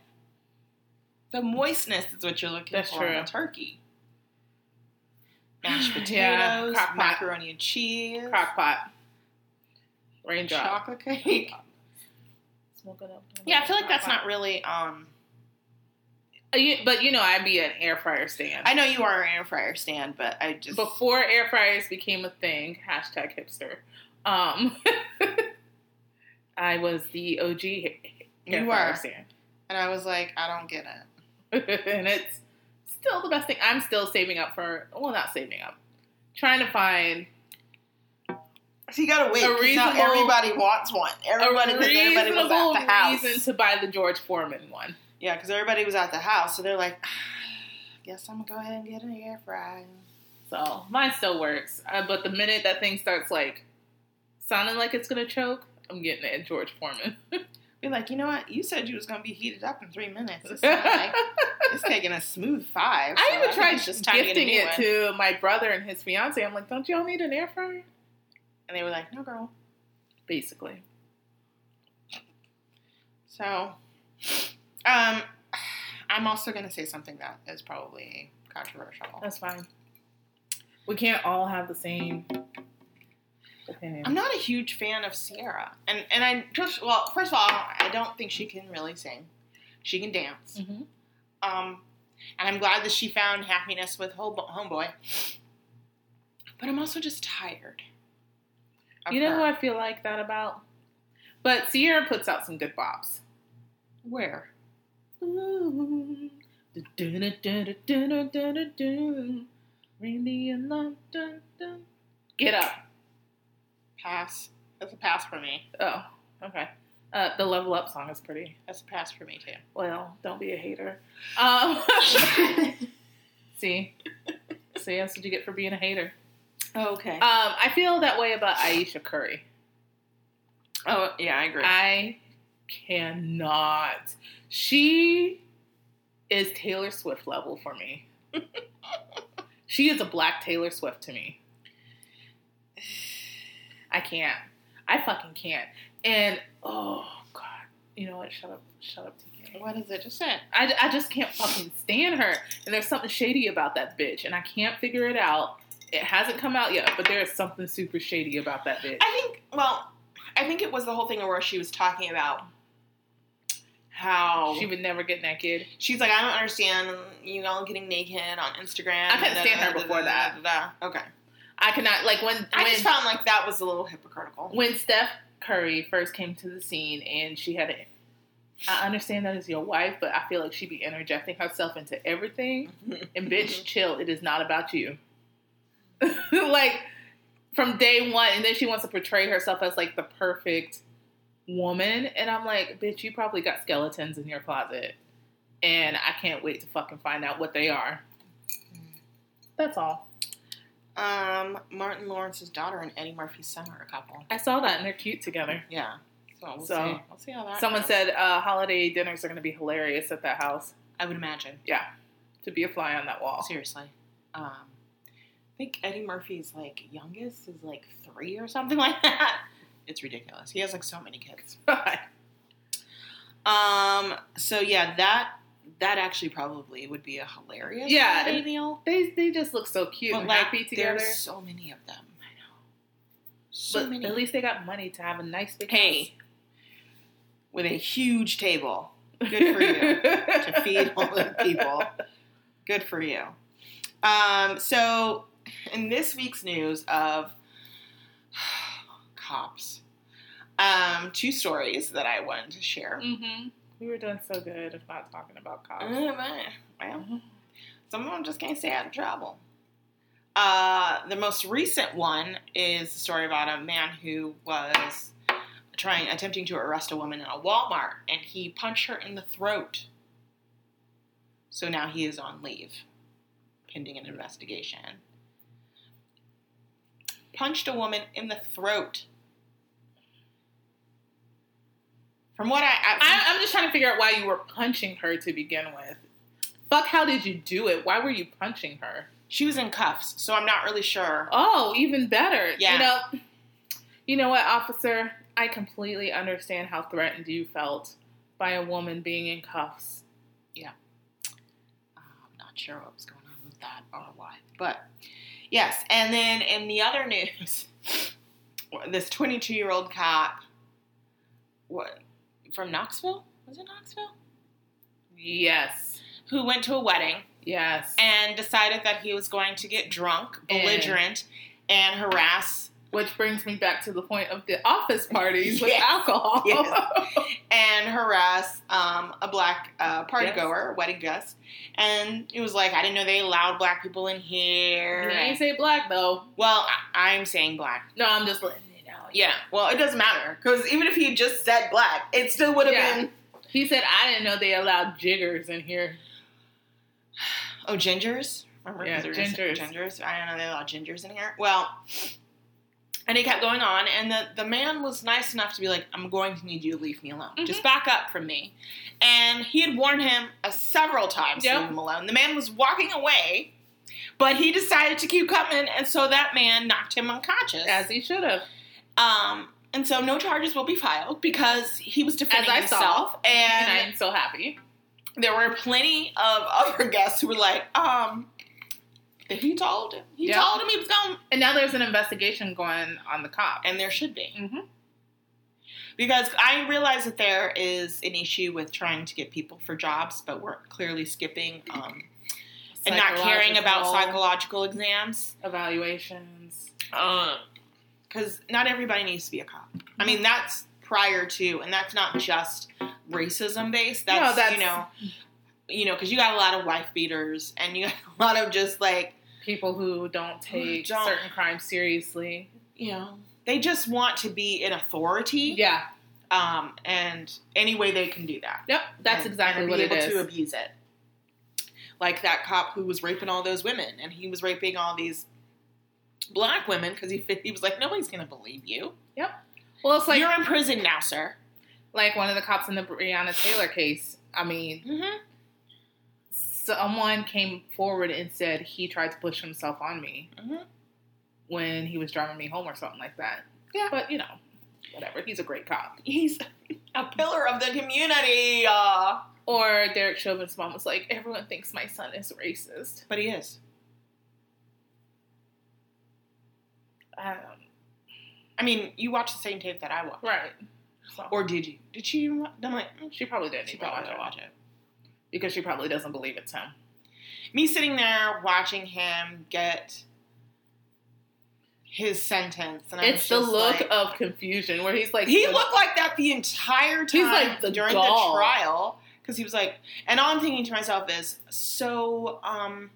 B: The moistness is what you're looking
A: That's
B: for in a
A: true.
B: turkey. Mashed potatoes,
A: Yeah,
B: macaroni and cheese,
A: crock pot. Raindrop.
B: chocolate cake.
A: Smoke it up.
B: Yeah, I feel like that's
A: Crock
B: not really. um.
A: Uh, you- But you know, I'd be an air fryer stand.
B: I know you are an air fryer stand, but I just
A: Before air fryers became a thing, hashtag hipster. Um, I was the OG air
B: You
A: fryer
B: were.
A: stand,
B: and I was like, I don't get it.
A: and it's still the best thing. I'm still saving up for. Well, not saving up. Trying to find
B: So you gotta wait.
A: A
B: 'cause now everybody wants one. Everybody,
A: a
B: everybody was at the house.
A: reason to buy the George Foreman one.
B: Yeah, because everybody was at the house, so they're like, guess I'm gonna go ahead and get an air fryer.
A: So mine still works. Uh, but the minute that thing starts like sounding like it's gonna choke, I'm getting it at George Foreman.
B: Be like, you know what? You said you was gonna be heated up in three minutes. It's, like, it's taking a smooth five.
A: I even
B: think
A: tried
B: just time to get a
A: gifting it
B: one.
A: to my brother and his fiance. I'm like, don't y'all need an air fryer?
B: And they were like, no, girl.
A: Basically.
B: So, um, I'm also gonna say something that is probably controversial.
A: That's fine. We can't all have the same opinion.
B: I'm not a huge fan of Ciara, and and I just well, first of all, I don't think she can really sing. She can dance.
A: Mhm.
B: Um, and I'm glad that she found happiness with Homeboy. But I'm also just tired.
A: You know who I feel like that about? But Ciara puts out some good bops.
B: Where?
A: Ooh. Get up.
B: Pass. That's a pass for me.
A: Oh, okay. Uh, the level up song is pretty.
B: That's a pass for me too.
A: Well, don't be a hater. Um, see, see, that's what you get for being a hater.
B: Okay.
A: Um, I feel that way about Ayesha Curry.
B: oh yeah, I agree.
A: I cannot. She is Taylor Swift level for me. she is a black Taylor Swift to me. I can't. I fucking can't. And oh god, you know what? Shut up. Shut up, TK.
B: what is it? Just say it.
A: I, I just can't fucking stand her. And there's something shady about that bitch, and I can't figure it out. It hasn't come out yet, but there is something super shady about that bitch.
B: I think. Well, I think it was the whole thing where she was talking about how
A: She would never get naked.
B: she's like, I don't understand you all getting naked on Instagram.
A: I couldn't stand her before that.
B: Okay.
A: I cannot like when
B: I
A: when
B: just found like that was a little hypocritical.
A: when Steph Curry first came to the scene and she had a. I understand that as your wife, but I feel like she'd be interjecting herself into everything. And bitch, chill. It is not about you. like from day one, and then she wants to portray herself as like the perfect woman, and I'm like, bitch, you probably got skeletons in your closet, and I can't wait to fucking find out what they are. That's all.
B: Um, Martin Lawrence's daughter and Eddie Murphy's son are a couple.
A: I saw that, and they're cute together.
B: Yeah. So we'll
A: So,
B: see. We'll see how that.
A: Someone
B: goes.
A: said uh, holiday dinners are going to be hilarious at that house.
B: I would imagine. Yeah.
A: To be a fly on that wall.
B: Seriously. Um, think Eddie Murphy's like youngest is like three or something like that. It's ridiculous. He has like so many kids. Um. So yeah, that that actually probably would be a hilarious
A: Yeah,
B: holiday meal.
A: they they just look so cute
B: But
A: and
B: like,
A: happy together.
B: there's so many of them. I know. So
A: but
B: many.
A: at least they got money to have a nice big
B: hey, with a huge table. Good for you to feed all the people. Good for you. Um, so, in this week's news of cops, um, two stories that I wanted to share.
A: hmm We were doing so good of not talking about cops.
B: Uh, Well, some of them just can't stay out of trouble. Uh, the most recent one is the story about a man who was trying, attempting to arrest a woman in a Walmart, and he punched her in the throat. So now he is on leave, pending an investigation. Punched a woman in the throat. From what I, I
A: I'm just trying to figure out why you were punching her to begin with. Fuck, how did you do it? Why were you punching her?
B: she was in cuffs, so I'm not really sure.
A: Oh, even better.
B: Yeah.
A: You know, you know what, officer? I completely understand how threatened you felt by a woman being in cuffs.
B: Uh, I'm not sure what was going on with that or why. But yes, and then in the other news, this 22 year old cop, what from Knoxville? Was it Knoxville?
A: Yes.
B: Who went to a wedding
A: Yes.
B: and decided that he was going to get drunk,
A: And-
B: belligerent, and harass
A: Which brings me back to the point of the office parties with alcohol.
B: Yes. and harass um, a black uh, party
A: Yes.
B: goer, wedding guest. And it was like, I didn't know they allowed black people in here.
A: I ain't say black though.
B: Well, I- I'm saying black.
A: No, I'm just letting you know.
B: Yeah, well, it doesn't matter because even if he just said black, it still would have
A: Yeah.
B: been.
A: He said I didn't know they allowed jiggers in here.
B: Oh, gingers. Remember,
A: Yeah,
B: 'Cause they were gonna say
A: gingers.
B: Gingers. I don't know they allowed gingers in here. Well, And it kept going on, and the, the man was nice enough to be like, I'm going to need you to leave me alone.
A: Mhm.
B: Just back up from me. And he had warned him uh, several times to leave him alone. The man was walking away, but he decided to keep coming, and so that man knocked him unconscious.
A: As he should have.
B: um, and so no charges will be filed because he was defending
A: As I saw.
B: himself.
A: And
B: And
A: I'm so happy.
B: there were plenty of other guests who were like, um, that he told him. He told him he was going,
A: And now there's an investigation going on the cop.
B: and there should be.
A: hmm
B: Because I realize that there is an issue with trying to get people for jobs, but we're clearly skipping um, and not caring about psychological exams.
A: evaluations.
B: Because not everybody needs to be a cop. I mean, that's prior to, and that's not just racism based. That's,
A: No, that's-
B: you know, you know, because you got a lot of wife beaters, and you got a lot of just like,
A: People who don't take
B: Don't.
A: certain crimes seriously.
B: you know, they just want to be in authority.
A: Yeah.
B: Um, and any way they can do that.
A: Yep. That's
B: and-
A: exactly
B: and
A: what
B: be able to abuse it. Like that cop who was raping all those women, and he was raping all these black women because he he was like, nobody's gonna believe you. Yep.
A: Well, it's like
B: You're in prison now, sir.
A: like one of the cops in the Breonna Taylor case. I mean,
B: Mm-hmm.
A: Someone came forward and said he tried to push himself on me
B: Mhm.
A: when he was driving me home or something like that.
B: Yeah.
A: But you know, whatever. He's a great cop.
B: He's a pillar of the community. Uh,
A: Or Derek Chauvin's mom was like, everyone thinks my son is racist.
B: but he is.
A: Um,
B: I mean, you watched the same tape that I watched,
A: right. So,
B: or did you? Did she? I'm like,
A: she probably didn't
B: she probably
A: it
B: watch it.
A: Because she probably doesn't believe it's him.
B: Me sitting there watching him get his sentence, and I'm
A: it's the look
B: like-
A: of confusion where he's like,
B: He looked like that the entire time
A: He's like the
B: during
A: gall.
B: the trial because he was like, and all I'm thinking to myself is, so um,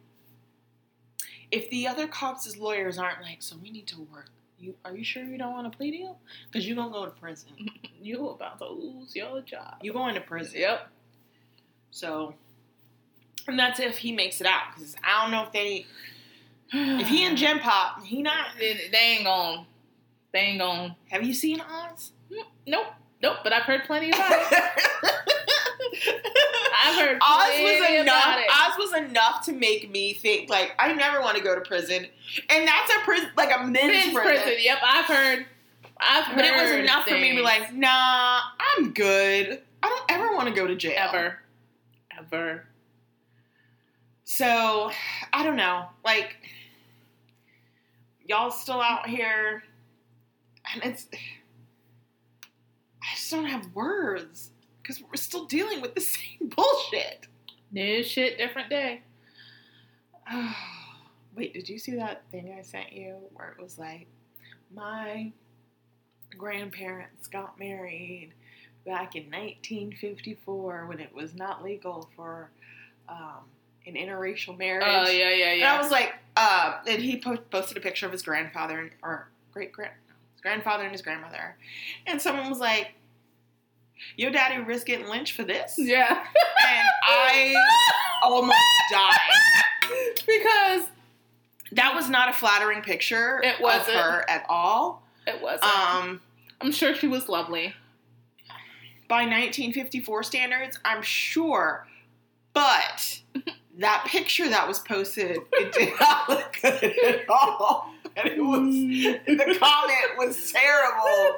B: if the other cops' lawyers aren't like, so we need to work. You are you sure you don't want a plea deal? Because you're gonna go to prison.
A: you about to lose your job.
B: You going to prison.
A: Yep.
B: So, and that's if he makes it out. Because I don't know if they, if he and Gen Pop, he not.
A: they, they ain't gonna, they ain't gonna.
B: Have you seen Oz?
A: Mm, nope, nope. But I've heard plenty about it. I've heard
B: Oz was enough.
A: about it.
B: Oz was enough to make me think like I never want to go to prison, and that's a prison like a men's, prison.
A: prison. Yep, I've heard. I've heard.
B: But it was enough for me to be like, nah, I'm good. I don't ever want to go to jail
A: ever, ever.
B: So I don't know, like y'all still out here, and it's I just don't have words because we're still dealing with the same bullshit.
A: New shit, different day.
B: Oh, Wait, did you see that thing I sent you where it was like, my grandparents got married back in 1954 when it was not legal for um, an interracial marriage?
A: Oh yeah, yeah, yeah.
B: And I was like, uh, and he po- posted a picture of his grandfather and, or great grand, his grandfather and his grandmother, and someone was like, "Your daddy risked getting lynched for this,"
A: yeah.
B: and I almost died.
A: because
B: That was not a flattering picture
A: It
B: of
A: wasn't.
B: her at all.
A: it wasn't.
B: Um,
A: I'm sure she was lovely.
B: By 1954 standards, I'm sure, but that picture that was posted, it did not look good at all. And it was the comment was terrible,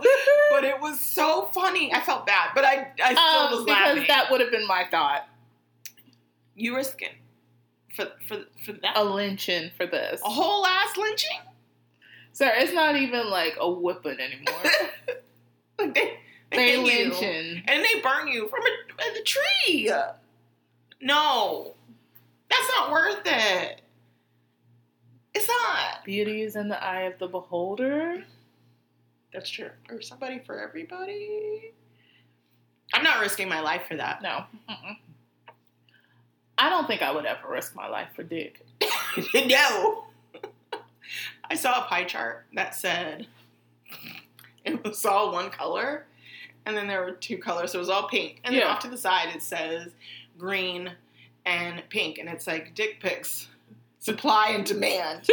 B: but it was so funny. I felt bad, but I I still
A: Um,
B: was
A: because
B: laughing.
A: that would have been my thought.
B: you risking for for for that
A: A lynching for this.
B: a whole ass lynching.
A: Sir, it's not even like a whipping anymore.
B: They you, and they burn you from a, a tree. No, that's not worth it. It's not.
A: Beauty is in the eye of the beholder.
B: That's true. Or somebody for everybody. I'm not risking my life for that.
A: No. Mm-mm. I don't think I would ever risk my life for dick.
B: no. I saw a pie chart that said it was all one color, and then there were two colors, so it was all pink. And then off to the side it says green and pink, and it's like dick pics, supply and demand.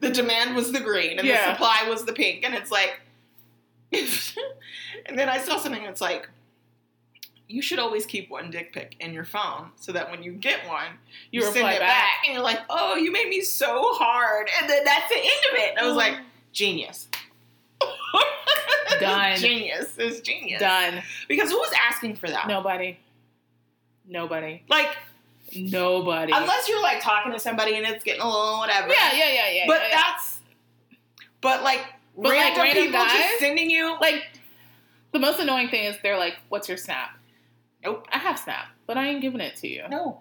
B: the demand was the green and
A: Yeah.
B: the supply was the pink, and it's like, and then I saw something that's like, you should always keep one dick pic in your phone so that when you get one,
A: You,
B: you, send it
A: back.
B: back. and you're like, oh, you made me so hard, and then that's the end of it. And I was mm. like, genius.
A: Done.
B: genius. It's genius.
A: done.
B: Because who's asking for that?
A: Nobody. Nobody.
B: Like,
A: Nobody.
B: unless you're like talking to somebody and it's getting a little whatever.
A: yeah, yeah, yeah, yeah.
B: But
A: yeah, yeah.
B: that's. But like,
A: But, like,
B: random,
A: random
B: people
A: guys?
B: just sending you.
A: like the most annoying thing is they're like, "What's your snap?"
B: Nope.
A: I have snap, but I ain't giving it to you.
B: no.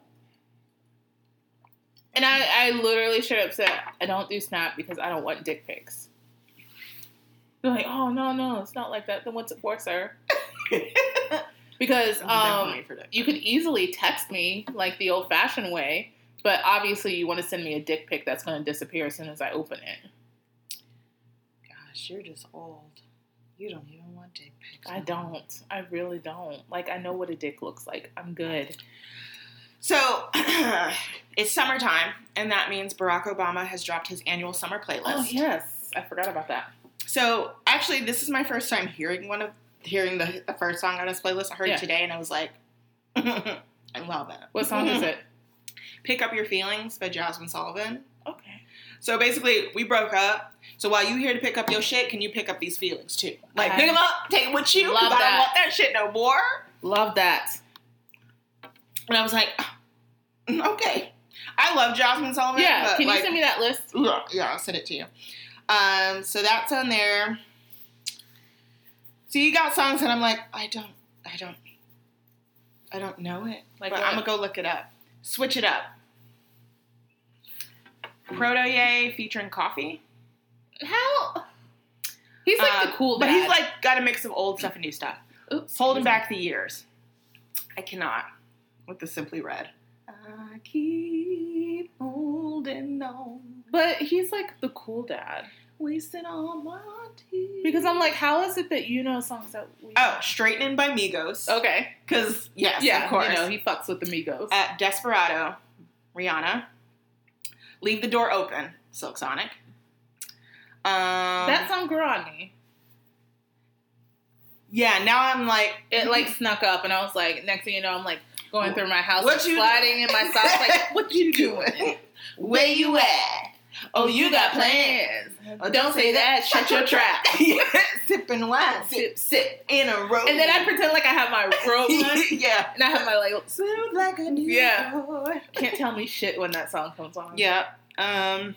A: And I, I literally straight up said, I don't do snap because I don't want dick pics. They're like, oh no, no, it's not like that. Then what's it for, sir? Because um, you could easily text me like the old fashioned way, but obviously you want to send me a dick pic that's going to disappear as soon as I open it.
B: Gosh, you're just old. You don't even want dick pics.
A: I don't. I really don't. Like I know what a dick looks like. I'm good.
B: So it's summertime, and that means Barack Obama has dropped his annual summer playlist.
A: Oh yes, I forgot about that.
B: So actually, this is my first time hearing one of hearing the, the first song on his playlist. I heard
A: Yeah.
B: it today, and I was like, I love it.
A: What song is it?
B: Pick Up Your Feelings by Jazmine Sullivan.
A: Okay.
B: So basically, we broke up. So while you here to pick up your shit, can you pick up these feelings too? Like pick them up, take them with you.
A: love
B: I don't
A: that.
B: want that shit no more.
A: Love that.
B: And I was like, mm, okay. I love Jazmine Sullivan.
A: Yeah. Can
B: like,
A: you send me that list?
B: Yeah, yeah, I'll send it to you. Um, so that's on there. So you got songs and I'm like, I don't, I don't, I don't know it.
A: Like?
B: I'm gonna go look it up. Switch it up. Protoje featuring Koffee.
A: How? He's like the
B: Um,
A: cool
B: but he's like got a mix of old stuff and new stuff.
A: Oops,
B: Holding back the years. I cannot with the Simply Red. I keep holding on,
A: But he's like the cool dad.
B: Wasting all my tears.
A: Because I'm like, how is it that you know songs that we
B: Oh, Straightening by Migos.
A: Okay.
B: Because, yes,
A: yeah,
B: of course.
A: you know, he fucks with the Migos.
B: At Desperado, Rihanna. Leave the Door Open, Silk Sonic. Um,
A: that song grew on me.
B: yeah, now I'm like,
A: It like snuck up and I was like, next thing you know, I'm like going through my house,
B: What
A: like,
B: you
A: sliding in my socks, like, what you doing?
B: where you at?
A: Oh, you got plans. Oh, don't say that. Shut your trap.
B: Sipping wine, sip, sip in a row.
A: And then I pretend like I have my robe on.
B: yeah.
A: And I have my like,
B: Smooth like a new
A: Yeah. can't tell me shit when that song comes on.
B: Yeah. Um,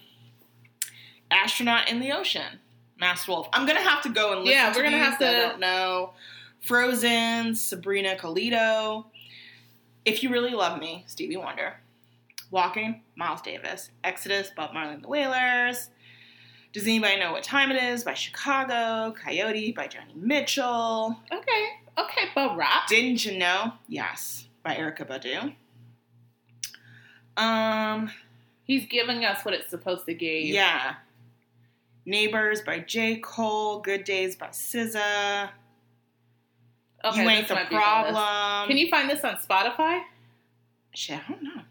B: astronaut in the ocean. Masked Wolf. I'm gonna have to go and listen.
A: Yeah, we're gonna have to-
B: I don't know. Frozen, Sabrina Claudio. If you really love me, Stevie Wonder. Walking, Miles Davis. Exodus, Bob Marley and the Wailers. Does anybody know what time it is? By Chicago. Coyote by Joni Mitchell.
A: Okay. Okay, but rock.
B: Didn't you know? Yes, by Erykah Badu. Um,
A: He's giving us what it's supposed to give.
B: yeah. Neighbors by J. Cole. Good Days by SZA.
A: Okay,
B: you ain't the
A: might be on this.
B: problem.
A: Can you find this on Spotify?
B: Shit, I don't know,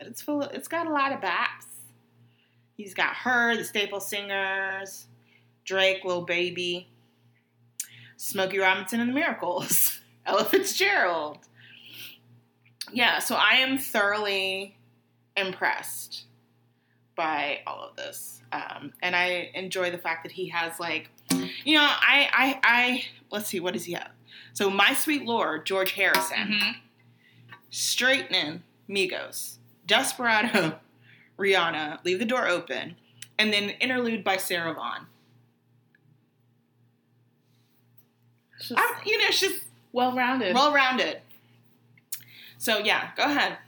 B: but it's full. Of, it's got a lot of backs. He's got her, the Staple Singers, Drake, Lil Baby, Smokey Robinson and the Miracles, Ella Fitzgerald. Yeah, so I am thoroughly impressed by all of this, um, and I enjoy the fact that he has like, you know, I, I, I. Let's see, what does he have? So, My Sweet Lord, George Harrison.
A: Mm-hmm.
B: Straightening, Migos, Desperado, Rihanna, Leave the Door Open, and then Interlude by Sarah Vaughan. I'm, you know, it's just
A: well rounded.
B: well rounded. So yeah, go ahead,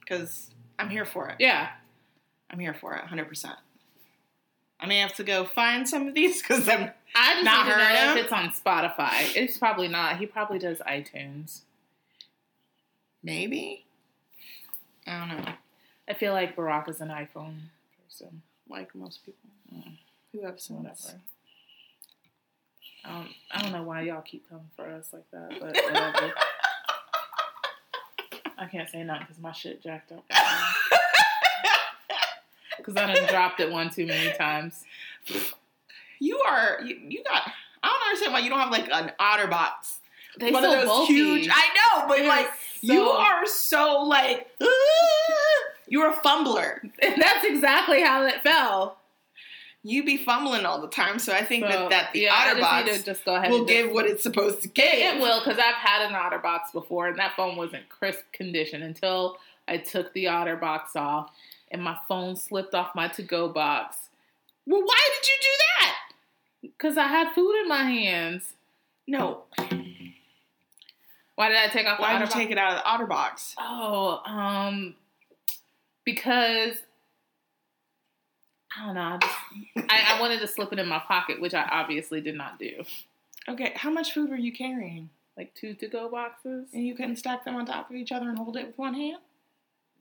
B: because I'm here for it.
A: yeah.
B: I'm here for it, 100%. I may have to go find some of these because I'm
A: I just
B: Not
A: need to
B: heard
A: know if it's on Spotify. It's probably not. He probably does iTunes.
B: maybe. I don't know.
A: I feel like Barack is an iPhone person.
B: Like most people who have some
A: Whatever. I don't, I don't know why y'all keep coming for us like that, but whatever. I can't say nothing because my shit jacked up. Because I done dropped it one too many times.
B: You are you, you got. I don't understand why you don't have like an OtterBox.
A: They
B: one
A: so
B: of those
A: bulky.
B: huge. I know, but
A: They're
B: like
A: so-
B: you are so like you're a fumbler.
A: And That's exactly how it fell.
B: You be fumbling all the time, so I think
A: So,
B: that that the
A: yeah,
B: OtterBox
A: just go ahead
B: will
A: and
B: give what it's supposed to give.
A: It will, because I've had an OtterBox before, and that phone was in crisp condition until I took the OtterBox off, and my phone slipped off my to-go box
B: Well, why did you do that?
A: because I had food in my hands.
B: No,
A: Why did I take off
B: why
A: the
B: did you take it out of the OtterBox?
A: Oh, um, because I don't know. I, just, I, I wanted to slip it in my pocket, which I obviously did not do.
B: Okay, how much food were you carrying?
A: Like two to-go boxes.
B: And you couldn't stack them on top of each other and hold it with one hand?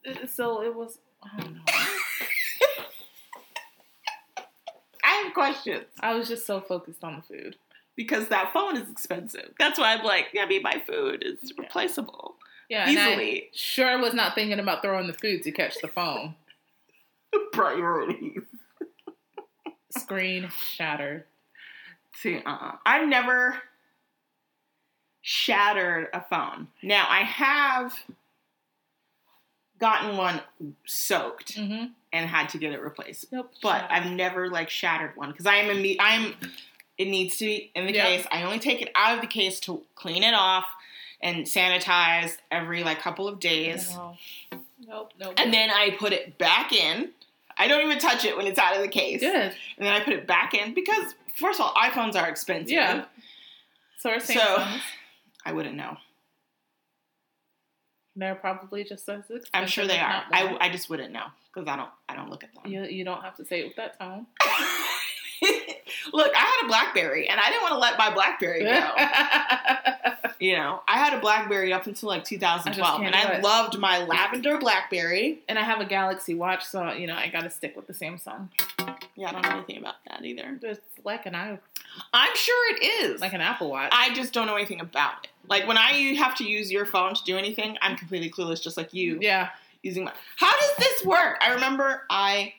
A: Uh, So it was. I don't know.
B: I have questions
A: I was just so focused on the food.
B: because that phone is expensive. That's why I'm like, I mean, my food is replaceable
A: Yeah, I
B: easily.
A: sure was not thinking about throwing the food to catch the phone.
B: Priorities.
A: Screen shattered.
B: See, uh-uh. I've never shattered a phone. Now, I have gotten one soaked
A: Mm-hmm.
B: and had to get it replaced.
A: Nope.
B: But
A: shattered.
B: I've never like shattered one because I am imme- I'm it needs to be in the
A: Yeah.
B: case. I only take it out of the case to clean it off and sanitize every like couple of days.
A: No. Nope. Nope.
B: And then I put it back in. I don't even touch it when it's out of the case.
A: good.
B: And then I put it back in because first of all, iPhones are expensive.
A: Yeah. So, are
B: So- I wouldn't know.
A: they're probably just as expensive.
B: I'm sure they are. I. I just wouldn't know because I don't I don't look at them.
A: You, you don't have to say it with that tone.
B: Look, I had a BlackBerry and I didn't want to let my BlackBerry go. you know, I had a BlackBerry up until like 2012
A: can't
B: and I
A: it.
B: loved my lavender BlackBerry.
A: and I have a Galaxy Watch, so you know I got to stick with the Samsung.
B: Yeah, I don't know anything about that either.
A: It's like an i
B: I'm sure it is.
A: like an Apple Watch.
B: I just don't know anything about it. Like when I have to use your phone to do anything, I'm completely clueless, just like you
A: yeah.
B: using my. How does this work? I remember I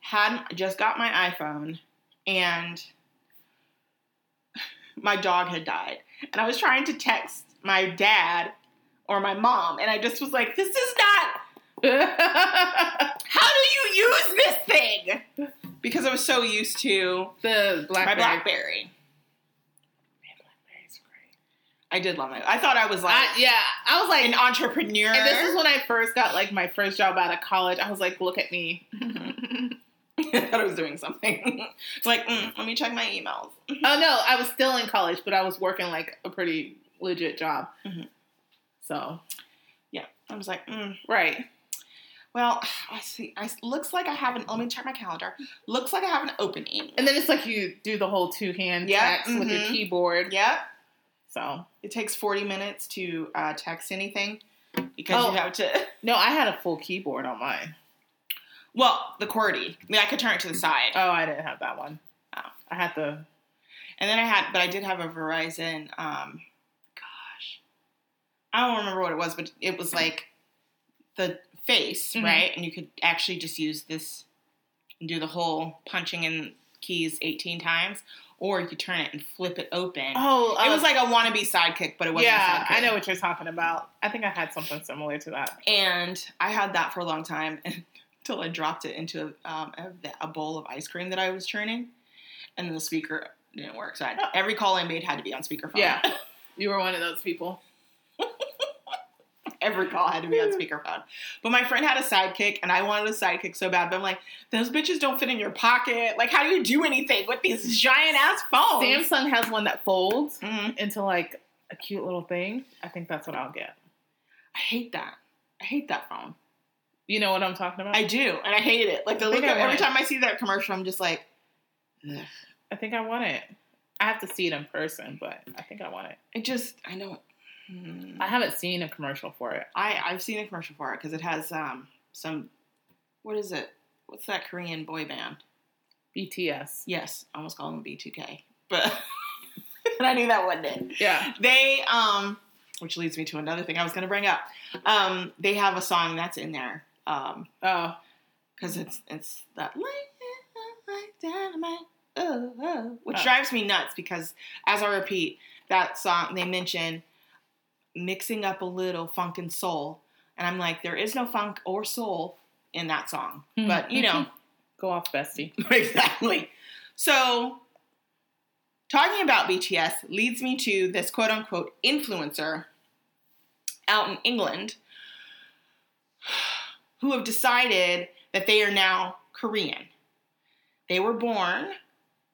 B: had just got my iPhone and my dog had died, and I was trying to text my dad or my mom, and I just was like, "This is not. How do you use this thing?" Because I was so used to
A: the
B: my
A: BlackBerry.
B: BlackBerry.
A: Man, BlackBerry's great.
B: I did love it. I thought I was like
A: I, yeah, I was like,
B: an entrepreneur.
A: and this is when I first got like my first job out of college. I was like, look at me.
B: I thought I was doing something. it's like, mm, let me check my emails.
A: Oh no, I was still in college, but I was working like a pretty legit job.
B: Mhm.
A: So
B: Yeah, I was like, mm.
A: right,
B: well, I see. I looks like I haven't. Let me check my calendar. Looks like I have an opening.
A: and then it's like you do the whole two hand
B: Yeah,
A: text with your
B: mhm.
A: keyboard.
B: Yep,
A: So
B: it takes forty minutes to uh, text anything because
A: Oh.
B: you have to.
A: no, I had a full keyboard on mine.
B: Well, the QWERTY. I mean, I could turn it to the side,
A: Oh, I didn't have that one.
B: Oh.
A: I had the
B: and then I had, but I did have a Verizon. Um, gosh, I don't remember what it was, but it was like the face,
A: Mhm.
B: right? And you could actually just use this and do the whole punching in keys 18 times, or you could turn it and flip it open.
A: oh,
B: it was like a wannabe sidekick, but it wasn't.
A: yeah. I know what you're talking about. I think I had something similar to that.
B: And I had that for a long time until I dropped it into um, a, a bowl of ice cream that I was churning, and the speaker didn't work. So I had, every call I made had to be on speakerphone.
A: Yeah, you were one of those people.
B: every call had to be on speakerphone. But my friend had a sidekick, and I wanted a sidekick so bad. But I'm like, those bitches don't fit in your pocket. Like, how do you do anything with these giant ass phones?
A: Samsung has one that folds
B: Mhm.
A: into like a cute little thing. I think that's what I'll get.
B: I hate that. I hate that phone.
A: You know what I'm talking about?
B: I do, and I hate it. Like the look every
A: it.
B: time I see that commercial, I'm just like, ugh.
A: I think I want it. I have to see it in person, but I think I want it.
B: it just I don't. mm.
A: I haven't seen a commercial for it.
B: I I've seen a commercial for it because it has um some what is it? What's that Korean boy band?
A: BTS.
B: Yes, I almost called them B2K, but but I knew that one day.
A: Yeah.
B: They um, which leads me to another thing I was going to bring up. Um, they have a song that's in there. Um,
A: Oh.
B: because it's it's that like dynamite, oh, oh, which
A: Oh.
B: drives me nuts because as I repeat that song, they mention mixing up a little funk and soul, and I'm like, there is no funk or soul in that song,
A: Hmm.
B: but you know.
A: Go off, bestie.
B: exactly. So, talking about BTS leads me to this quote unquote influencer out in England who have decided that they are now Korean. They were born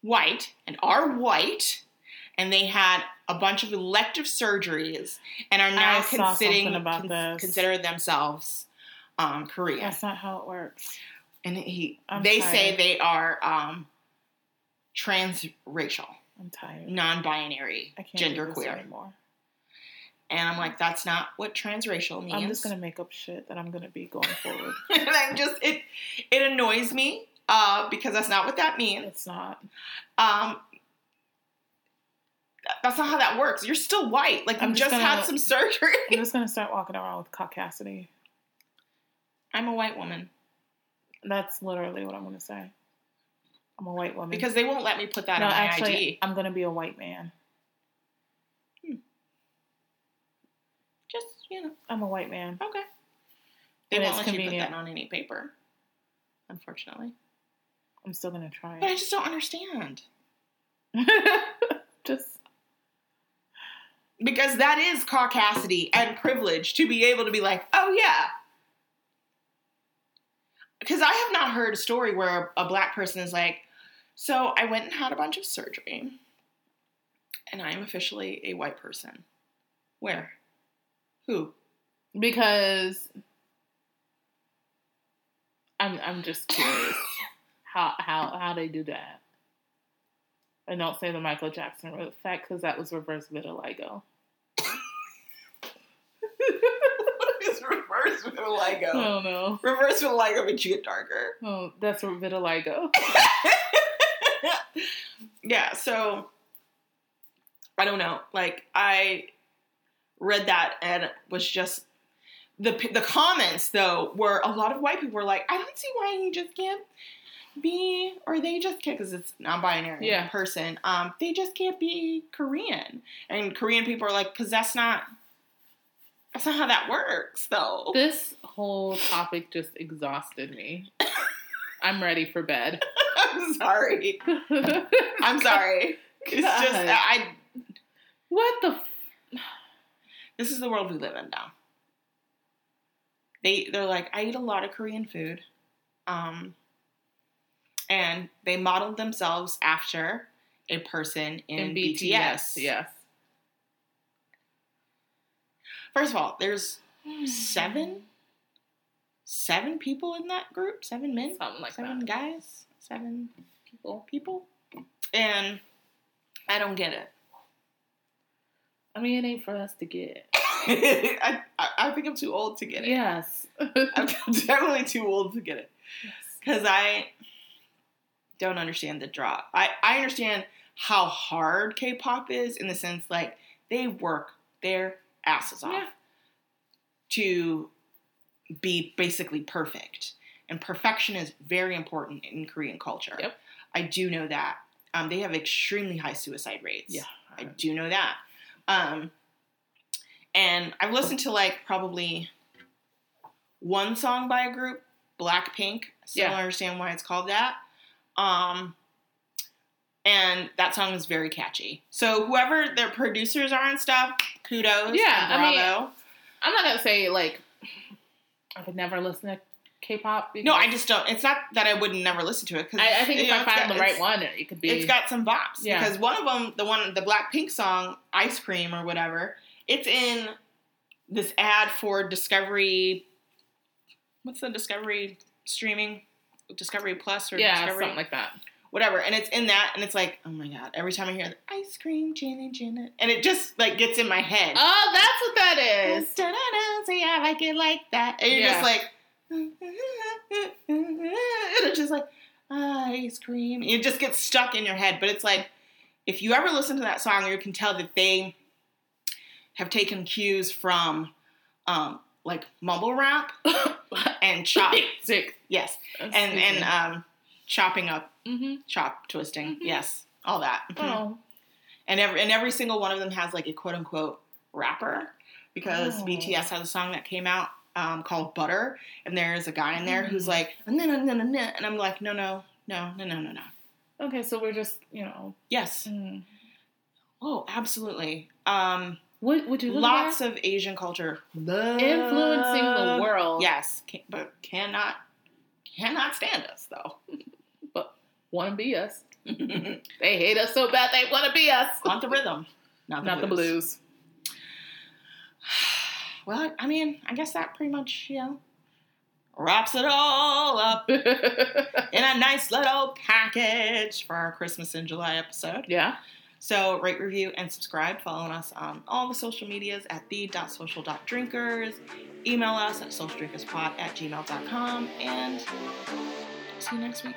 B: white and are white, and they had a bunch of elective surgeries and are now
A: I
B: considering con- consider themselves um, Korean
A: That's not how it works.
B: and he
A: I'm
B: they say they are um transracial
A: I'm tired.
B: non-binary
A: I can't do this
B: genderqueer
A: anymore.
B: And i'm like that's not what transracial means
A: I'm just gonna make up shit that I'm gonna be going forward.
B: and I'm just it it annoys me uh because that's not what that means
A: it's not.
B: um that's not how that works you're still white like you
A: I'm
B: just,
A: just
B: had
A: gonna-
B: some surgery
A: I'm just gonna start walking around with caucasity.
B: i'm a white woman
A: That's literally what I'm gonna say. I'm a white woman.
B: because they won't let me put that
A: no,
B: on my
A: actually,
B: id
A: I'm gonna be a white man.
B: just you know
A: I'm a white man.
B: okay they won't let you put
A: convenient.
B: that on any paper unfortunately
A: I'm still gonna try
B: but i just don't understand
A: just
B: because that is caucasity and privilege to be able to be like, oh yeah. Because I have not heard a story where a black person is like, so I went and had a bunch of surgery, and I am officially a white person. Where? Who?
A: because I'm I'm just curious how how how they do that. And don't say the Michael Jackson effect because that was reverse vitiligo.
B: it's reverse vitiligo.
A: Oh no.
B: Reverse vitiligo makes you get darker.
A: Oh, that's vitiligo.
B: yeah, so I don't know. Like I read that and was just the the comments though were a lot of white people were like, I don't see why you just can't be or they just can't because it's non-binary
A: Yeah.
B: person. Um, they just can't be Korean, and Korean people are like, because that's not that's not how that works though.
A: This whole topic just exhausted me. I'm ready for bed.
B: I'm sorry. I'm sorry. It's just
A: God.
B: I.
A: What the? F-
B: This is the world we live in now. They they're like, I eat a lot of Korean food, um, and they modeled themselves after a person in,
A: in
B: BTS.
A: BTS, yes.
B: First of all, there's seven, seven people in that group. Seven men,
A: something like
B: seven
A: that.
B: guys, seven people, people, and I don't get it.
A: I mean, it ain't for us to get.
B: I, I think I'm too old to get it.
A: Yes.
B: I'm definitely too old to get it.
A: yes.
B: because I don't understand the draw. I, I understand how hard K-pop is in the sense like they work their asses off
A: Yeah.
B: to be basically perfect, and perfection is very important in Korean culture.
A: Yep.
B: I do know that. Um, they have extremely high suicide rates.
A: Yeah.
B: I do know that. Um, and I've listened to like probably one song by a group, Blackpink. Still
A: Yeah.
B: don't understand why it's called that. Um, and that song is very catchy. So whoever their producers are and stuff, kudos.
A: Yeah, I mean, I'm not gonna say like I would never listen to K-pop.
B: no, I just don't. It's not that I would never listen to it because
A: I, I think if I find the right one, it could be.
B: It's got some bops
A: Yeah.
B: because one of them, the one, the Blackpink song, "Ice Cream" or whatever, it's in this ad for Discovery. What's the Discovery streaming? Discovery Plus or
A: yeah,
B: Discovery,
A: something like that.
B: whatever. And it's in that, and it's like, oh my god! Every time I hear the ice cream, Jenny, Jenny, and it just like gets in my head.
A: Oh, that's what that is.
B: Da-da-da, See, I like it like that. And you're
A: Yeah.
B: just like, and it's just like, ice cream. It just gets stuck in your head. But it's like, if you ever listen to that song, you can tell that they have taken cues from um, like mumble rap and chop.
A: Sick.
B: Yes, and and um, chopping up,
A: mm-hmm.
B: chop twisting.
A: Mhm.
B: Yes, all that.
A: Oh.
B: And every and every single one of them has like a quote unquote rapper because
A: Oh.
B: BTS has a song that came out um, called Butter, and there's a guy in there who's
A: Mm.
B: like, no, no, no, no, no, and I'm like, no, no, no, no, no, no, no.
A: Okay, so we're just you know.
B: Yes.
A: mm.
B: Oh, absolutely. Um,
A: What would you
B: lots of Asian culture
A: influencing the world?
B: Yes, can, but cannot cannot stand us though.
A: But want to be us? They hate us so bad they want to be us.
B: Want the rhythm, not the
A: Not the
B: blues.
A: blues.
B: Well, I mean, I guess that pretty much you know wraps it all up in a nice little package for our Christmas in July episode.
A: yeah.
B: So rate, review, and subscribe. Following us on all the social medias at the.social.drinkers. Email us at socialdrinkerspod at gmail.com. And see you next week.